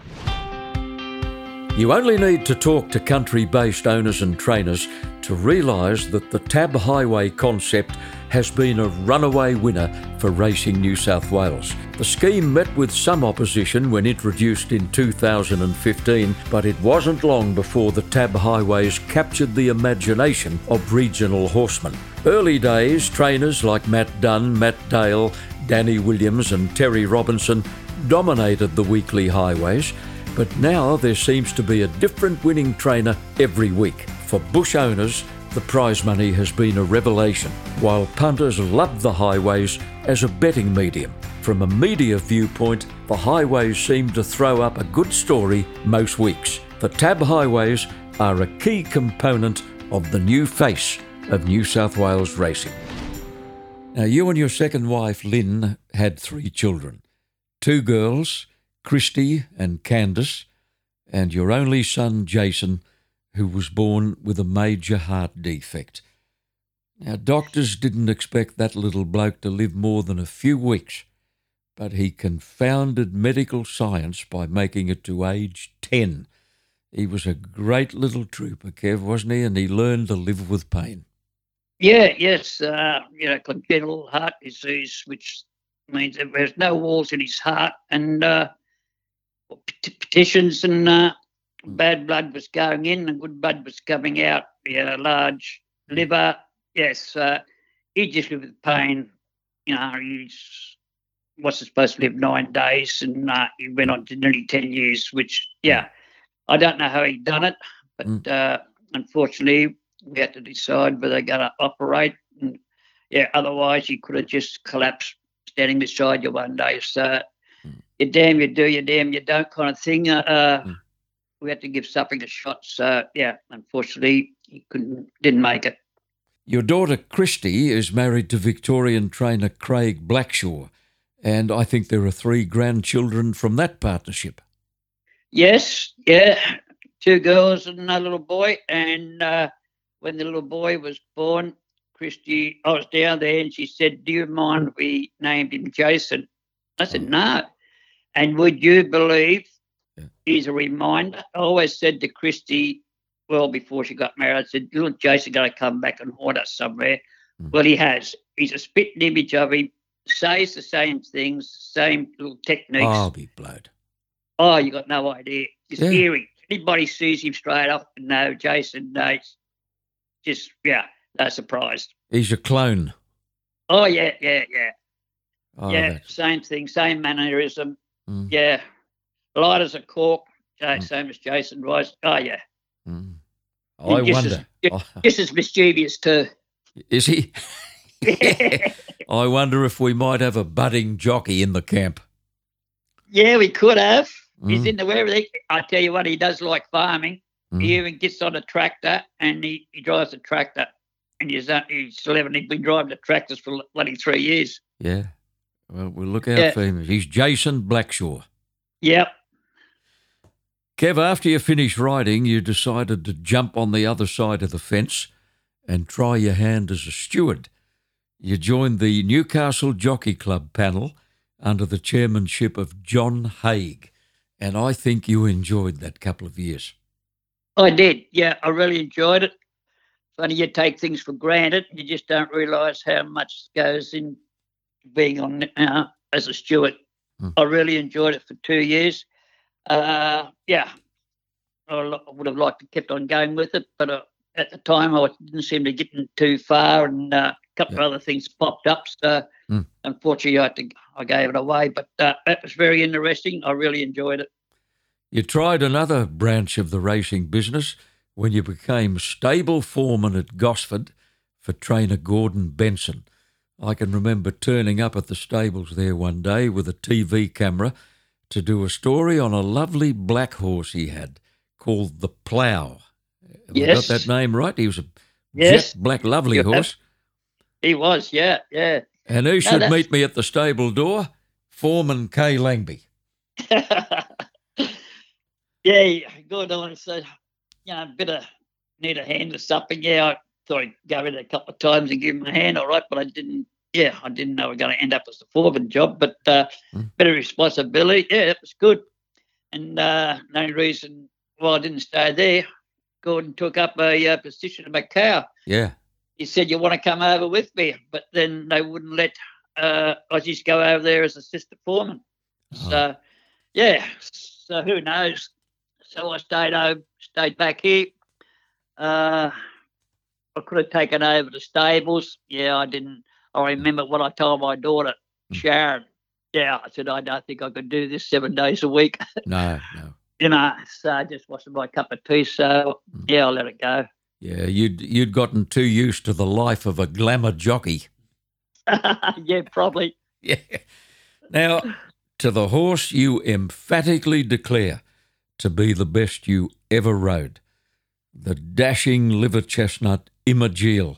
You only need to talk to country based owners and trainers to realise that the Tab Highway concept has been a runaway winner for Racing New South Wales. The scheme met with some opposition when introduced in 2015, but it wasn't long before the Tab Highways captured the imagination of regional horsemen. Early days, trainers like Matt Dunn, Matt Dale, Danny Williams, and Terry Robinson dominated the weekly highways. But now there seems to be a different winning trainer every week. For bush owners, the prize money has been a revelation, while punters love the highways as a betting medium. From a media viewpoint, the highways seem to throw up a good story most weeks. The Tab Highways are a key component of the new face of New South Wales racing. Now, you and your second wife, Lynn, had three children two girls, Christy and Candace, and your only son, Jason, who was born with a major heart defect. Now, doctors didn't expect that little bloke to live more than a few weeks, but he confounded medical science by making it to age 10. He was a great little trooper, Kev, wasn't he? And he learned to live with pain. Yeah, yes, uh, you know, congenital heart disease, which means there's no walls in his heart, and uh, petitions and uh, bad blood was going in and good blood was coming out. He had a large liver. Yes, uh, he just lived with pain. You know, he's wasn't supposed to live nine days, and uh, he went on to nearly ten years. Which, yeah, I don't know how he done it, but Mm. uh, unfortunately, we had to decide whether they're going to operate. And yeah, otherwise he could have just collapsed standing beside you one day. So. You damn you do, you damn you don't kind of thing. Uh, Mm. We had to give something a shot. So yeah, unfortunately he couldn't, didn't make it. Your daughter Christy is married to Victorian trainer Craig Blackshaw, and I think there are three grandchildren from that partnership. Yes, yeah, two girls and a little boy. And uh, when the little boy was born, Christy, I was down there and she said, Do you mind we named him Jason? I said, No. And would you believe Yeah. he's a reminder? I always said to Christy, well, before she got married, I said, look, Jason's going to come back and haunt us somewhere. Mm. Well, he has. He's a spitting image of him, says the same things, same little techniques. I'll be blowed. Oh, you got no idea. It's Yeah. eerie. Anybody sees him straight off and know Jason knows. Just yeah, they're surprised. He's your clone. Oh yeah, yeah, yeah. Oh, yeah, that's- same thing, same mannerism. Mm. Yeah. light as a cork. Jay, same as Jason was. Oh yeah, Mm. I wonder. As, just as mischievous too. Is he? I wonder if we might have a budding jockey in the camp. Yeah, we could have. He's Mm. into everything. I tell you what, he does like farming. Mm. He even gets on a tractor and he, he drives a tractor. And he's, uh, he's 11. He's been driving the tractors for bloody three years. Yeah. Well, we'll look out Yeah. for him. He's Jason Blackshaw. Yep. Kev, after you finished riding, you decided to jump on the other side of the fence and try your hand as a steward. You joined the Newcastle Jockey Club panel under the chairmanship of John Haig, and I think you enjoyed that couple of years. I did. Yeah, I really enjoyed it. Funny, you take things for granted. You just don't realise how much goes in being on uh, as a steward. Hmm. I really enjoyed it for two years. Uh, yeah, I would have liked to kept on going with it, but uh, at the time I didn't seem to get in too far, and uh, a couple Yeah. of other things popped up. So Hmm. unfortunately, I, had to, I gave it away. But uh, that was very interesting. I really enjoyed it. You tried another branch of the racing business when you became stable foreman at Gosford for trainer Gordon Benson. I can remember turning up at the stables there one day with a TV camera to do a story on a lovely black horse he had called the Plough. Yes. got that name right? He was a Yes. jet black, lovely horse. He was, yeah, yeah. And who should that's- meet me at the stable door? Foreman Kay Langby. yeah, good I said, you know, bit of need a hand or something. Yeah, I thought I'd go in a couple of times and give him a hand, all right, but I didn't. Yeah, I didn't know we were going to end up as the foreman job, but uh, bit of responsibility. Yeah, it was good. And uh, the only reason why I didn't stay there, Gordon took up a uh, position at Macau. Yeah. He said, "You want to come over with me?" But then they wouldn't let uh, Aussies go over there as assistant foreman. Oh. So, yeah. So who knows? So I stayed home, stayed back here. Uh, I could have taken over the stables. Yeah, I didn't. I remember what I told my daughter, Mm. Sharon. Yeah, I said I don't think I could do this seven days a week. No, no. you know, so it just wasn't my cup of tea. So Mm. yeah, I let it go. Yeah, you'd you'd gotten too used to the life of a glamour jockey. yeah, probably. Yeah. Now, to the horse you emphatically declare to be the best you ever rode, the dashing liver chestnut Imagele,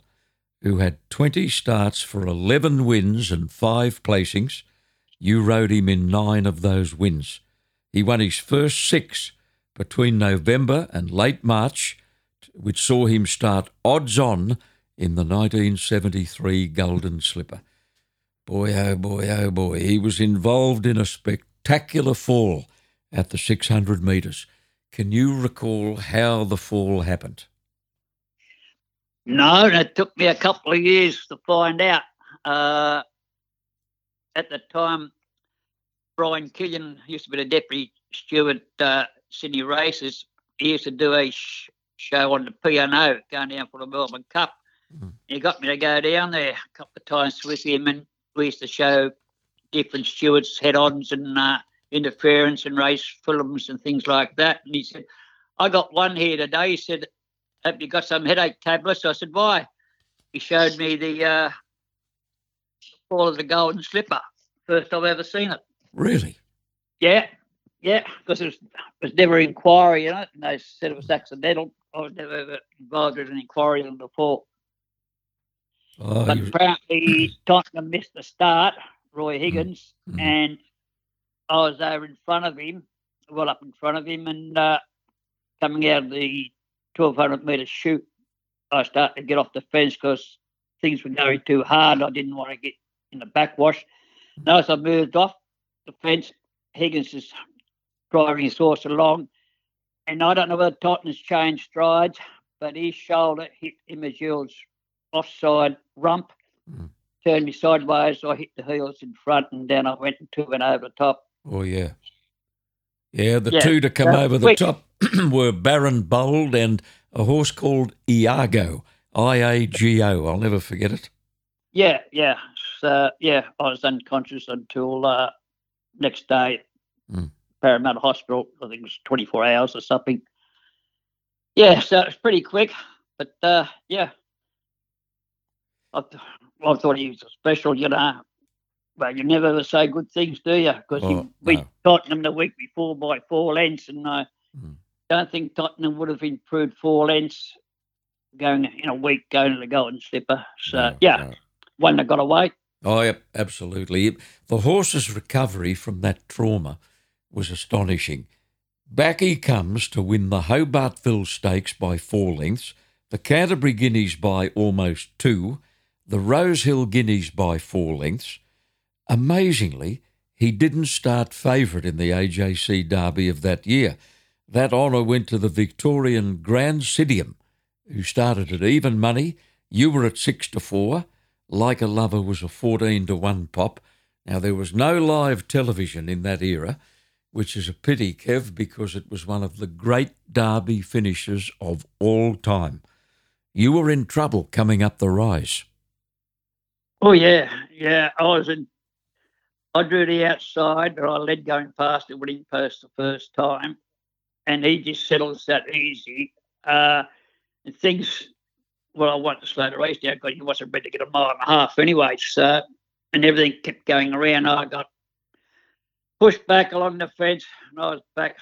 who had 20 starts for 11 wins and five placings. You rode him in nine of those wins. He won his first six between November and late March, which saw him start odds on in the 1973 Golden Slipper. Boy, oh boy, oh boy, he was involved in a spectacular fall at the 600 metres. Can you recall how the fall happened? No, and it took me a couple of years to find out. Uh, at the time, Brian Killian used to be the deputy steward uh, Sydney races. He used to do a sh- show on the P&O going down for the Melbourne Cup. Mhm. He got me to go down there a couple of times with him, and we used to show different stewards head-ons and uh, interference and race films and things like that. And he said, "I got one here today." He said, have you got some headache tablets? I said, why? He showed me the uh, fall of the golden slipper. First I've ever seen it. Really? Yeah, yeah, because it was, it was never inquiry in it, and they said it was accidental. I was never ever involved in an inquiry on the fall. Oh, but you, apparently Tottenham missed the start, Roy Higgins, mhm. and I was over in front of him, well up in front of him, and uh, coming out of the 1200 metre chute, I started to get off the fence because things were going too hard. I didn't want to get in the backwash. Now, as I moved off the fence, Higgins is driving his horse along, and I don't know whether Tottenham's changed strides, but his shoulder hit Imagele's offside rump, Mm. turned me sideways. I hit the heels in front, and then I went and two went over the top. oh, yeah. Yeah, the Yeah, two to come over the quick. top were Baron Bold and a horse called Iago, I A G O. I'll never forget it. Yeah, yeah, so, yeah. I was unconscious until uh, next day. Mm. Parramatta Hospital. I think it was 24 hours or something. Yeah, so it's pretty quick, but uh, yeah, I, th- I thought he was special, you know. But you never ever say good things, do you? Because he beat no. Tottenham the week before by four lengths, and I Mm. Don't think Tottenham would have improved four lengths going in a week going to the Golden Slipper. So No, yeah, no. one that got away. Oh, yep, absolutely. The horse's recovery from that trauma was astonishing. Back he comes to win the Hobartville Stakes by four lengths, the Canterbury Guineas by almost two, the Rosehill Guineas by four lengths. Amazingly, he didn't start favourite in the AJC Derby of that year. That honour went to the Victorian Grand Sidium, who started at even money. You were at six to four. Like a Lover was a 14 to 1 pop. Now, there was no live television in that era, which is a pity, Kev, because it was one of the great derby finishes of all time. You were in trouble coming up the rise. Oh yeah, yeah. I was in. I drew the outside, but I led going past the winning post the first time, and he just settles that easy. Uh, and things. Well, I wanted to slow the race down because he wasn't ready to get a mile and a half anyway. So, and everything kept going around. I got pushed back along the fence, and I was back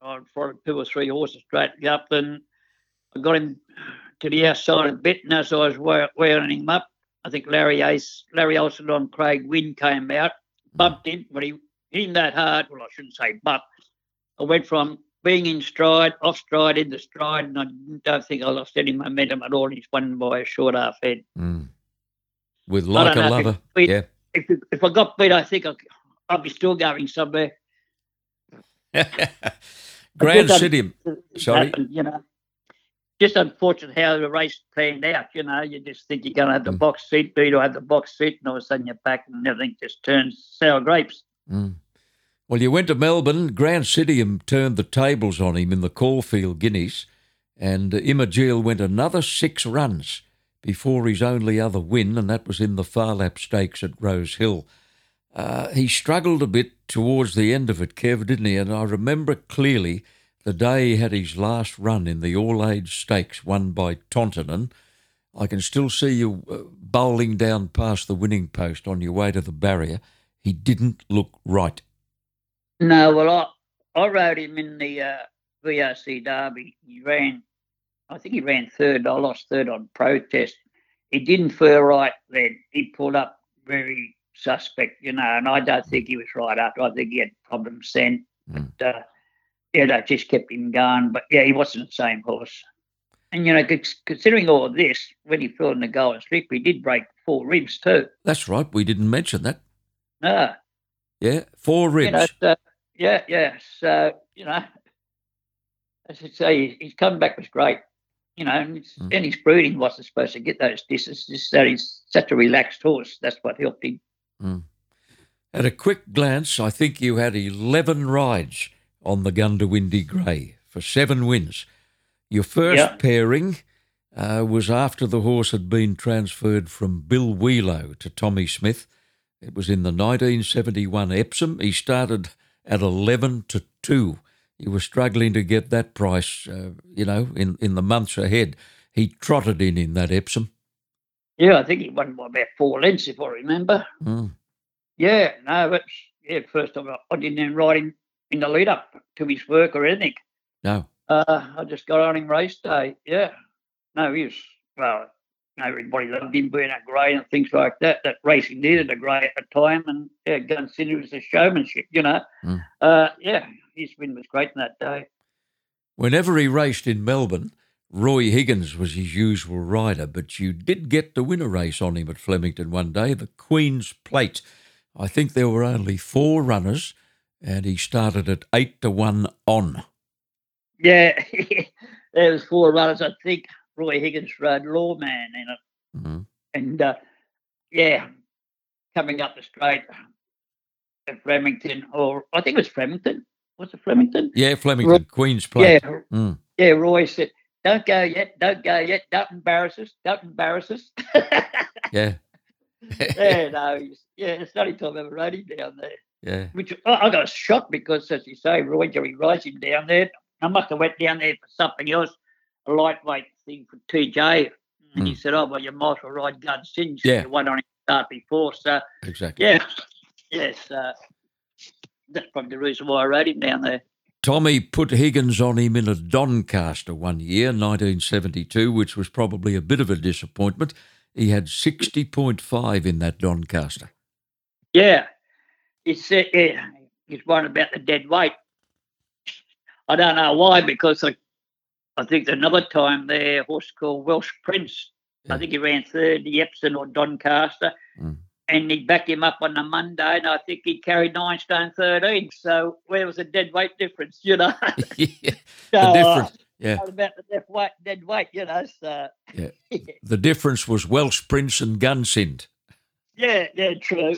on of two or three horses straight up. Then I got him to the outside a bit, and as I was wearing him up, I think Larry Ace, Larry Olsen on Craig Wynn came out, bumped him, but he hit him that hard. Well, I shouldn't say bump. I went from being in stride, off stride, in the stride, and I don't think I lost any momentum at all. He's won by a short half head. Mm. With Like a know if Lover. it- Yeah. If, if I got beat, I think I, I'd be still going somewhere. Grand Sidium. Sorry. happened, you know. Just unfortunate how the race panned out. You know, you just think you're going to have the Mm. box seat, beat or have the box seat, and all of a sudden you're back and everything just turns sour grapes. Mm. Well, you went to Melbourne. Grand Sidium turned the tables on him in the Caulfield Guineas, and Imagele went another six runs before his only other win, and that was in the Phar Lap Stakes at Rose Hill. Uh, he struggled a bit towards the end of it, Kev, didn't he? And I remember clearly the day he had his last run in the All Age Stakes won by Tontonan. I can still see you uh, bowling down past the winning post on your way to the barrier. He didn't look right. No, well, I, I rode him in the uh, VRC Derby. He ran, I think he ran third. I lost third on protest. He didn't feel right then. He pulled up very suspect, you know, and I don't think he was right after. I think he had problems then. Mm. But, uh, yeah, that just kept him going. But yeah, he wasn't the same horse. And, you know, considering all of this, when he fell in the golden slip, he did break four ribs too. That's right. We didn't mention that. No. Yeah, four ribs. you know, so, yeah, yeah. So, you know, as I say, his comeback was great. You know, and, it's, Mm. and his breeding wasn't supposed to get those distances. That he's such a relaxed horse. That's what helped him. Mm. At a quick glance, I think you had 11 rides on the Goondiwindi Grey for seven wins. Your first Yeah. pairing uh, was after the horse had been transferred from Bill Wehlow to Tommy Smith. It was in the 1971 Epsom. He started at 11 to 2. You were struggling to get that price, uh, you know, in, in the months ahead. He trotted in in that Epsom. Yeah, I think he won by about four lengths, if I remember. Mm. Yeah, no, but yeah, first time I, I didn't even ride him in the lead up to his work or anything. No. Uh, I just got on him race day. Yeah. No, he was, well, everybody loved him being a grey and things like that. That racing needed a grey at the time. And yeah, Gunsynd was a showmanship, you know. Mm. Uh, yeah, his win was great in that day. Whenever he raced in Melbourne, Roy Higgins was his usual rider, but you did get to win a race on him at Flemington one day, the Queen's Plate. I think there were only four runners, and he started at eight to one on. Yeah, there was four runners. I think Roy Higgins rode Lawman in it. Mhm. And uh, yeah, coming up the straight at Flemington, or I think it was Flemington. Was it Flemington? Yeah, Flemington, Queen's Plate. Yeah, Mm. yeah. Roy said, "Don't go yet. Don't go yet. Don't embarrass us. Don't embarrass us." Yeah. yeah, no, yeah. It's the only time I ever rode him down there. Yeah. Which I I got shocked because, as you say, Roy Jerry rides him down there. I must have went down there for something else, a lightweight thing for TJ. And he said, "Oh well, you might as well ride Gunsynd. Yeah. You won on his start before, so Exactly. yeah, yes, uh, that's probably the reason why I rode him down there." Tommy put Higgins on him in a Doncaster one year, 1972, which was probably a bit of a disappointment. He had 60.5 in that Doncaster. Yeah, it's uh, yeah, he's one about the dead weight. I don't know why because I, I think another time there, a horse called Welsh Prince. Yeah. I think he ran third, the Epsom or Doncaster, Mm. and he backed him up on the Monday, and I think he carried nine stone thirteen. So where was the dead weight difference, you know? yeah, So, the uh, difference. Yeah, what about the dead weight, dead weight, you know? So Yeah. the difference was Welsh Prince and Gunsynd. yeah, yeah, true.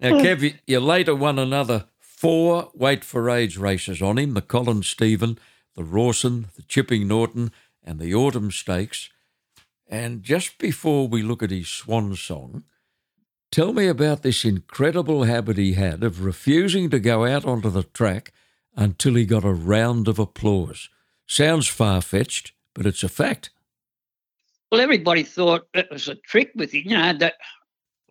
Now, Kev, you, you later won another four weight for age races on him the Colin Stephen, the Rawson, the Chipping Norton, and the Autumn Stakes. And just before we look at his swan song, tell me about this incredible habit he had of refusing to go out onto the track until he got a round of applause. Sounds far fetched, but it's a fact. Well, everybody thought it was a trick with him, you know, that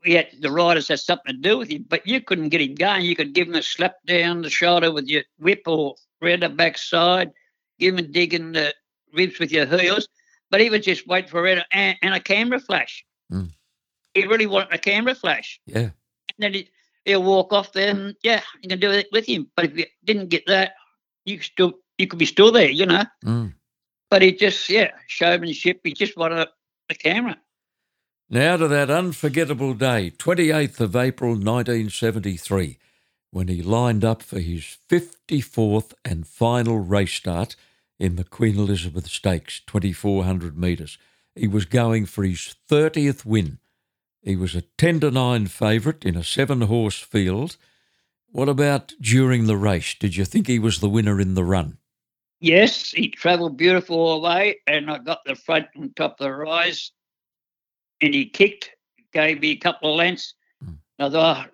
we had the riders had something to do with him, but you couldn't get him going. You could give him a slap down the shoulder with your whip or round the backside, give him a dig the ribs with your heels, but he would just wait for it and, and a camera flash. Mm. He really wanted a camera flash. Yeah. And then he, he'll walk off there and, yeah, you can do it with him. But if you didn't get that, you could still you could be still there, you know. Mm. But he just, yeah, showmanship. He just wanted a, a camera. Now to that unforgettable day, 28th of April 1973, when he lined up for his 54th and final race start in the Queen Elizabeth Stakes, 2400 metres. He was going for his 30th win. He was a 10 to 9 favourite in a seven horse field. What about during the race? Did you think he was the winner in the run? Yes, he travelled beautiful all the way, and I got the front and top of the rise, and he kicked, gave me a couple of lengths. Mm. I thought,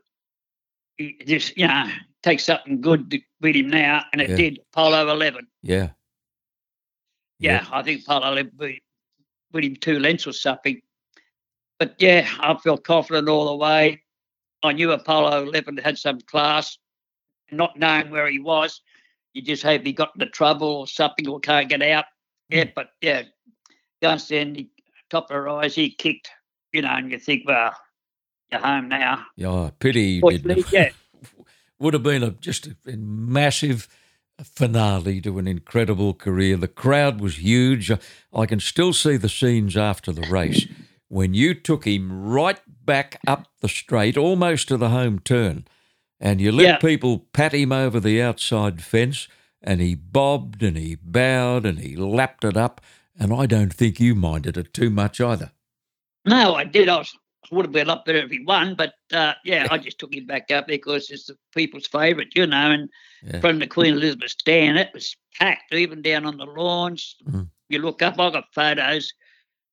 just you know, take something good to beat him now, and it Yeah. did. Polo eleven, Yeah. yeah, I think Polo eleven beat, beat him two lengths or something. But yeah, I felt confident all the way. I knew Apollo 11 had some class, not knowing where he was. You just hope he got into trouble or something or can't get out. Hmm. Yeah, but yeah, Gunsynd, he, top of the rise, he kicked, you know, and you think, well, you're home now. Yeah, pity yeah. Would have been a just a massive finale to an incredible career. The crowd was huge. I can still see the scenes after the race when you took him right back up the straight, almost to the home turn, and you let Yeah. people pat him over the outside fence, and he bobbed and he bowed and he lapped it up. And I don't think you minded it too much either. No, I did. I was, would have been up there if he won, but uh, yeah, I just took him back up because it's the people's favourite, you know. And Yeah. from the Queen Elizabeth stand, it was packed, even down on the lawns. Mhm. You look up, I got photos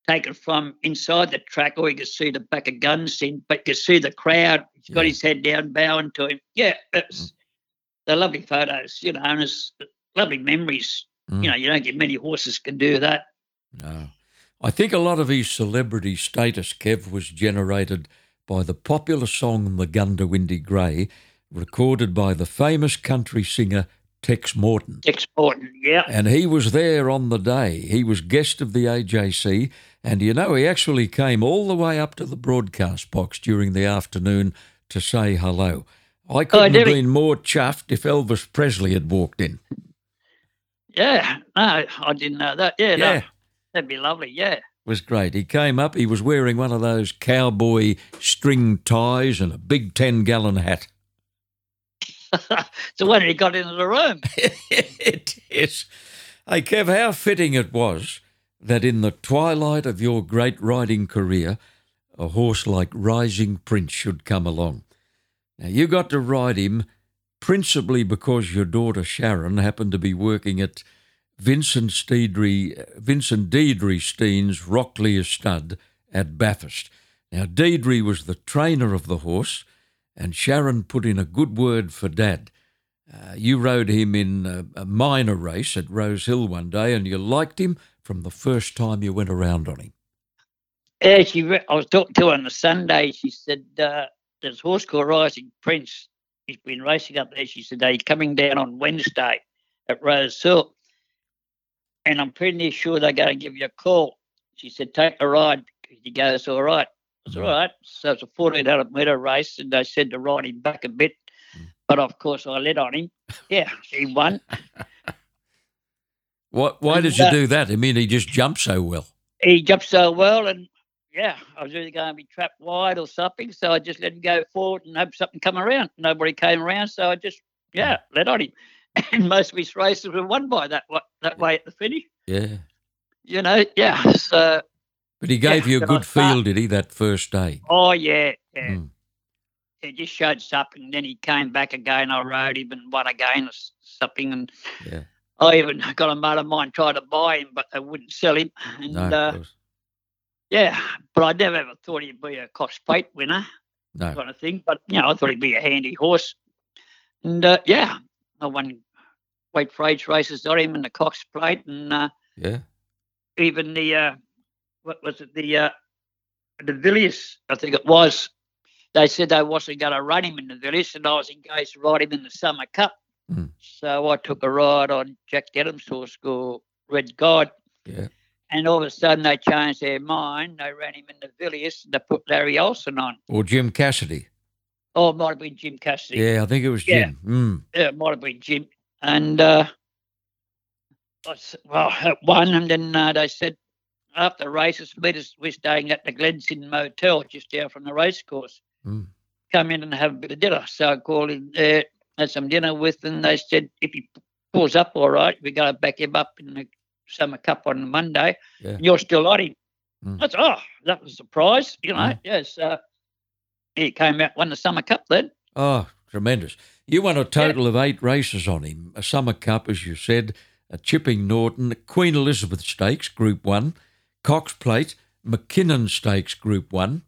taken from inside the track, or you could see the back of Gunsynd, but you could see the crowd. He's got Yeah. his head down, bowing to him. Yeah, it's they're lovely photos, you know, and it's lovely memories. Mm. You know, you don't get many horses can do that. No. I think a lot of his celebrity status, Kev, was generated by the popular song The Goondiwindi Grey, recorded by the famous country singer Tex Morton. Exporting, yeah. And he was there on the day. He was guest of the AJC. And you know, he actually came all the way up to the broadcast box during the afternoon to say hello. I oh, couldn't have did he? been more chuffed if Elvis Presley had walked in. Yeah, no, I didn't know that. Yeah, no, Yeah. That'd be lovely. Yeah. was great. He came up, he was wearing one of those cowboy string ties and a big 10 gallon hat. so when he got into the room, it is. Hey, Kev, how fitting it was that in the twilight of your great riding career, a horse like Rising Prince should come along. Now, you got to ride him principally because your daughter Sharon happened to be working at Vincent Deidre, Vincent Deidre Steen's Rockley Stud at Bathurst. Now, Deidre was the trainer of the horse, and Sharon put in a good word for Dad. Uh, you rode him in a, a minor race at Rose Hill one day, and you liked him from the first time you went around on him. Yeah, she. Re- I was talking to her on the Sunday. She said uh, there's horse called Rising Prince. He's been racing up there. She said he's coming down on Wednesday at Rose Hill, and I'm pretty sure they're going to give you a call. She said take a ride. He goes all right. It's all right. So it's a 1400 metre race, and they said to ride him back a bit. But of course, I let on him. Yeah, he won. What, why And, did you uh, do that? I mean, he just jumped so well. he jumped so well, and yeah, I was either going to be trapped wide or something. So I just let him go forward and hope something come around. Nobody came around, so I just yeah let on him. And most of his races were won by that that way at the finish. Yeah. You know, yeah. So But he gave Yeah, you a good feel, did he, that first day? oh yeah, yeah. Mm. He just showed something, and then he came back again. I rode him and won again something, and Yeah. I even got a mate of mine tried to buy him, but they wouldn't sell him. And No, uh, yeah, but I never ever thought he'd be a Cox Plate winner. no. kind of thing. But you know, I thought he'd be a handy horse. And uh, yeah, I won age races on him in the Cox Plate, and uh, Yeah. even the uh, what was it the uh, the Villiers, I think it was. They said they wasn't going to run him in the Villiers, and I was engaged to ride him in the Summer Cup. Mm. So I took a ride on Jack Denham's horse called Red God. Yeah. And all of a sudden they changed their mind. They ran him in the Villiers and they put Larry Olsen on. Or Jim Cassidy. Oh, it might have been Jim Cassidy. Yeah, I think it was Yeah. Jim. Mm. Yeah, it might have been Jim. And uh, well, at one, and then uh, they said after the races, we're staying at the Glensin Motel just down from the racecourse. Mm. Come in and have a bit of dinner. So I called in there, had some dinner with, and they said if he pulls up all right, we're going to back him up in the Summer Cup on Monday. Yeah. You're still on him. Mm. That's oh, that was a surprise, you know. Mm. Yes, uh, he came out won the Summer Cup then. Oh, tremendous. You won a total of eight races on him. A Summer Cup, as you said, a Chipping Norton, Queen Elizabeth Stakes, Group 1, Cox Plate, Mackinnon Stakes, Group 1.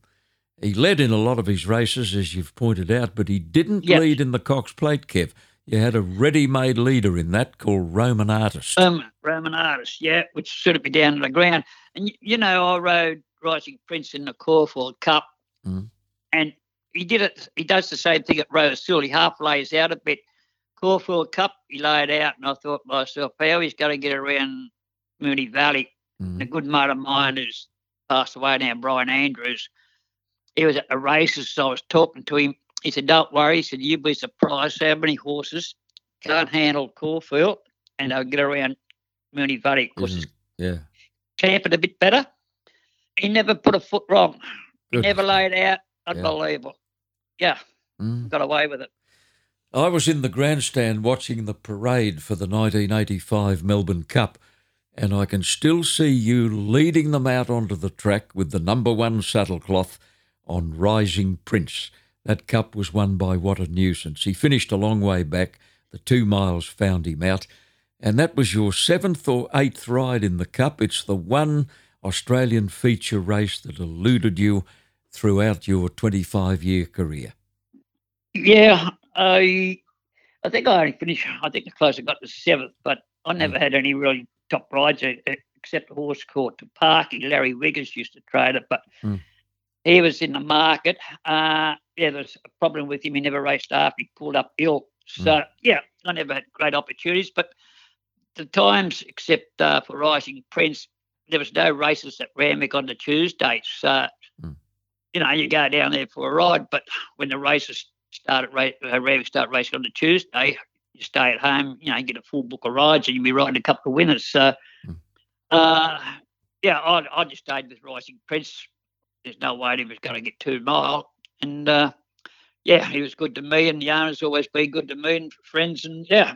He led in a lot of his races, as you've pointed out, but he didn't Yes. lead in the Cox Plate, Kev. You had a ready-made leader in that called Roman Artist. Um, Roman artist, yeah, which should have been down to the ground. And you know, I rode Rising Prince in the Caulfield Cup, Mm. and he did it. He does the same thing at Rose Hill. He half lays out a bit. Caulfield Cup, he laid out, and I thought to myself, how he's going to get around Moonee Valley. Mm. A good mate of mine who's passed away now, Brian Andrews. He was at the races, so I was talking to him. He said, "Don't worry." He said, "You'd be surprised how many horses can't handle Caulfield, and they'll get around Moonee Valley. Of course, it's Isn't- Yeah. tampered a bit better. He never put a foot wrong. He Good. never laid out. Unbelievable. Yeah, Mm. got away with it. I was in the grandstand watching the parade for the 1985 Melbourne Cup, and I can still see you leading them out onto the track with the number one saddlecloth on Rising Prince. That cup was won by What a Nuisance. He finished a long way back. The two miles found him out. And that was your seventh or eighth ride in the cup. It's the one Australian feature race that eluded you throughout your 25 year career. Yeah, I I think I only finished. I think the close I got to seventh, but I Mm. never had any really top rides except horse court to Parky. Larry Wiggers used to trade it, but Mm. he was in the market. Uh, yeah, there was a problem with him. He never raced after he pulled up ill. Mm. So yeah, I never had great opportunities. But the times, except uh, for Rising Prince, there was no races at Randwick on the Tuesdays. So Mm. You know, you go down there for a ride, but when the races start at ra- uh, Randwick start racing on the Tuesday, you stay at home. You know, you get a full book of rides, and you'll be riding a couple of winners. So, Mm. uh, yeah, I, I just stayed with Rising Prince. There's no way he was going to get two mile, and uh, yeah, he was good to me, and the owners always been good to me and friends, and yeah,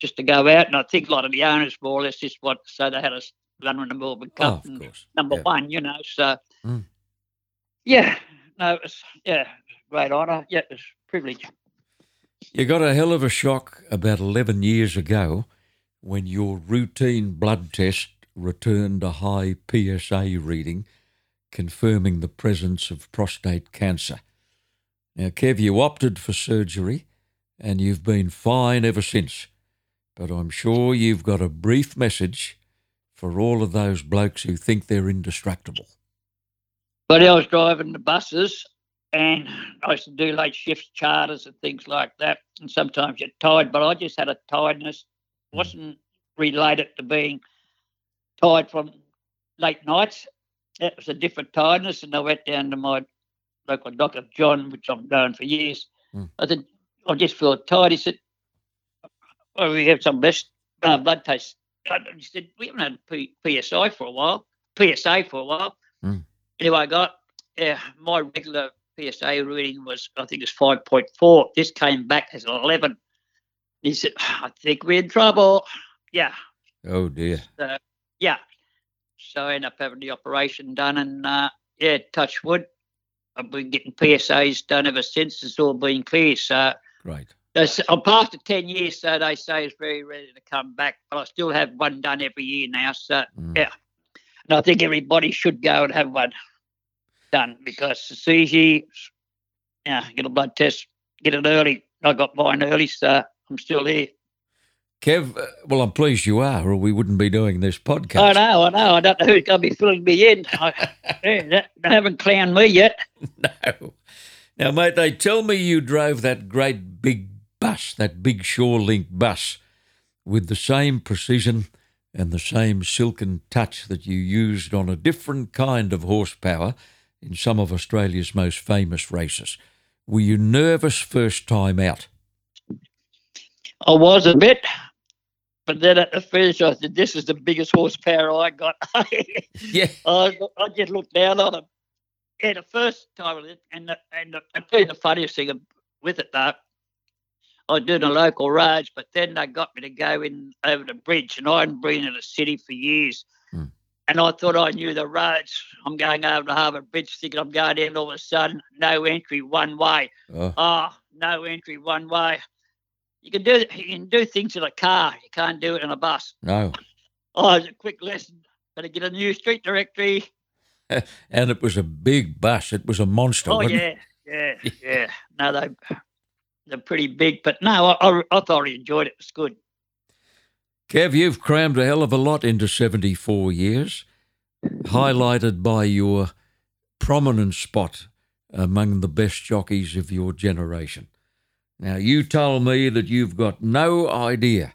just to go out. And I think a lot of the owners more or less just what so they had us run in the Melbourne Oh, Cup. course. number Yeah. one, you know. So, Mm. Yeah, no, it was, yeah, great honour. Yeah, it's privilege. You got a hell of a shock about 11 years ago when your routine blood test returned a high PSA reading confirming the presence of prostate cancer. Now, Kev, you opted for surgery and you've been fine ever since. But I'm sure you've got a brief message for all of those blokes who think they're indestructible. But I was driving the buses and I used to do late shifts, charters, and things like that. And sometimes you're tired, but I just had a tiredness. It wasn't related to being tired from late nights. It was a different tiredness. And I went down to my local doctor, John, which I'm going for years. Mm. I said, I just feel tired. He said, Well, we have some best uh, blood tests. He said, We haven't had P- PSI for a while, PSA for a while. Mm. Anyway, I got yeah, my regular PSA reading was, I think it's 5.4. This came back as 11. He said, I think we're in trouble. Yeah. Oh, dear. So, yeah. So I ended up having the operation done and, uh, yeah, touch wood. I've been getting PSAs done ever since. It's all been clear. So that's- I'm past the 10 years, so they say it's very ready to come back. But I still have one done every year now. So, Mm. yeah. And I think everybody should go and have one done because it's easy. Yeah, get a blood test, get it early. I got mine early, so I'm still here. Kev, uh, well, I'm pleased you are, or we wouldn't be doing this podcast. I know, I know. I don't know who's going to be filling me in. I, they- they haven't clowned me yet. No. Now, mate, they tell me you drove that great big bus, that big Shorelink bus, with the same precision and the same silken touch that you used on a different kind of horsepower in some of Australia's most famous races. Were you nervous first time out? I was a bit, but then at the finish, I said, "This is the biggest horsepower I got." Yeah. I, I just looked down on him. Yeah, the first time, and the, and the, I tell you the funniest thing with it though, I was doing a local roads, but then they got me to go in over the bridge, and I hadn't been in the city for years. And I thought I knew the roads. I'm going over the Harbour Bridge, thinking I'm going in. All of a sudden, no entry, one way. Oh, Oh, no entry, one way. You can do you can do things in a car. You can't do it in a bus. no. Oh, it's a quick lesson. Better get a new street directory. And it was a big bus. It was a monster. Oh it? yeah, yeah, yeah. No, they they're pretty big, but no, I, I, I thoroughly enjoyed it. It was good. Kev, you've crammed a hell of a lot into 74 years, highlighted by your prominent spot among the best jockeys of your generation. Now, you told me that you've got no idea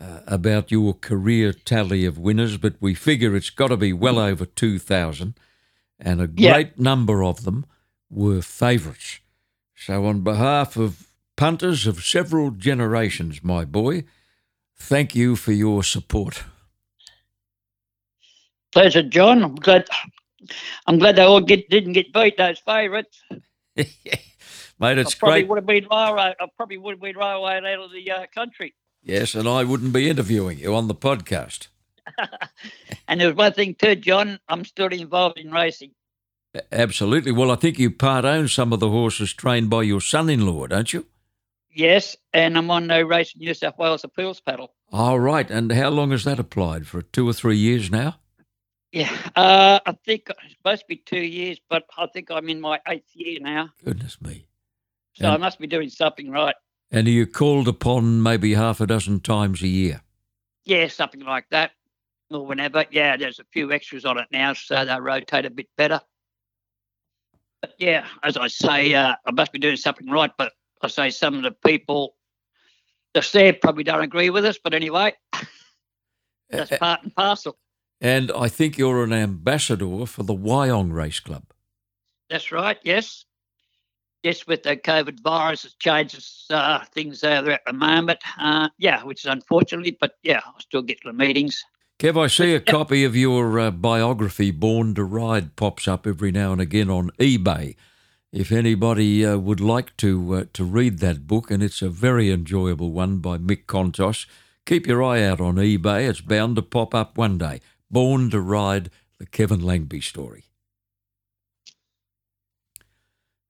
uh, about your career tally of winners, but we figure it's got to be well over 2,000, and a Yeah. great number of them were favourites. So, on behalf of punters of several generations, my boy, thank you for your support. Pleasure, John. I'm glad. I'm glad they all get didn't get beat. Those favourites. Mate, it's I probably great. would have been railroad. I probably would have been railway out of the uh, country. Yes, and I wouldn't be interviewing you on the podcast. And there's one thing too, John. I'm still involved in racing. Absolutely. Well, I think you part own some of the horses trained by your son in law, don't you? Yes, and I'm on the Race New South Wales appeals panel. All right. And how long has that applied? For two or three years now? Yeah, uh, I think it's supposed to be two years, but I think I'm in my eighth year now, Goodness me. so I must be doing something right. And are you called upon maybe half a dozen times a year? Yeah, something like that, or whenever. Yeah, there's a few extras on it now, so they rotate a bit better. But yeah, as I say, uh, I must be doing something right. But I say some of the people that's there probably don't agree with us. But anyway, that's part and parcel. And I think you're an ambassador for the Wyong Race Club. That's right. Yes. Yes, with the COVID virus, it changes uh, things over there at the moment. Uh, yeah, which is unfortunately, but yeah, I still get to the meetings. Kev, I see a copy of your uh, biography, Born to Ride, pops up every now and again on eBay. If anybody uh, would like to uh, to read that book, and it's a very enjoyable one by Mick Contos, keep your eye out on eBay. It's bound to pop up one day. Born to Ride, the Kevin Langby story.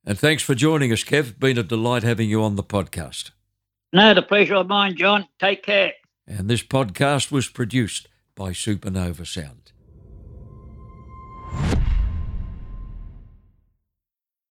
And thanks for joining us, Kev. Been a delight having you on the podcast. No, the pleasure of mine, John. Take care. And this podcast was produced by Supernova Sound.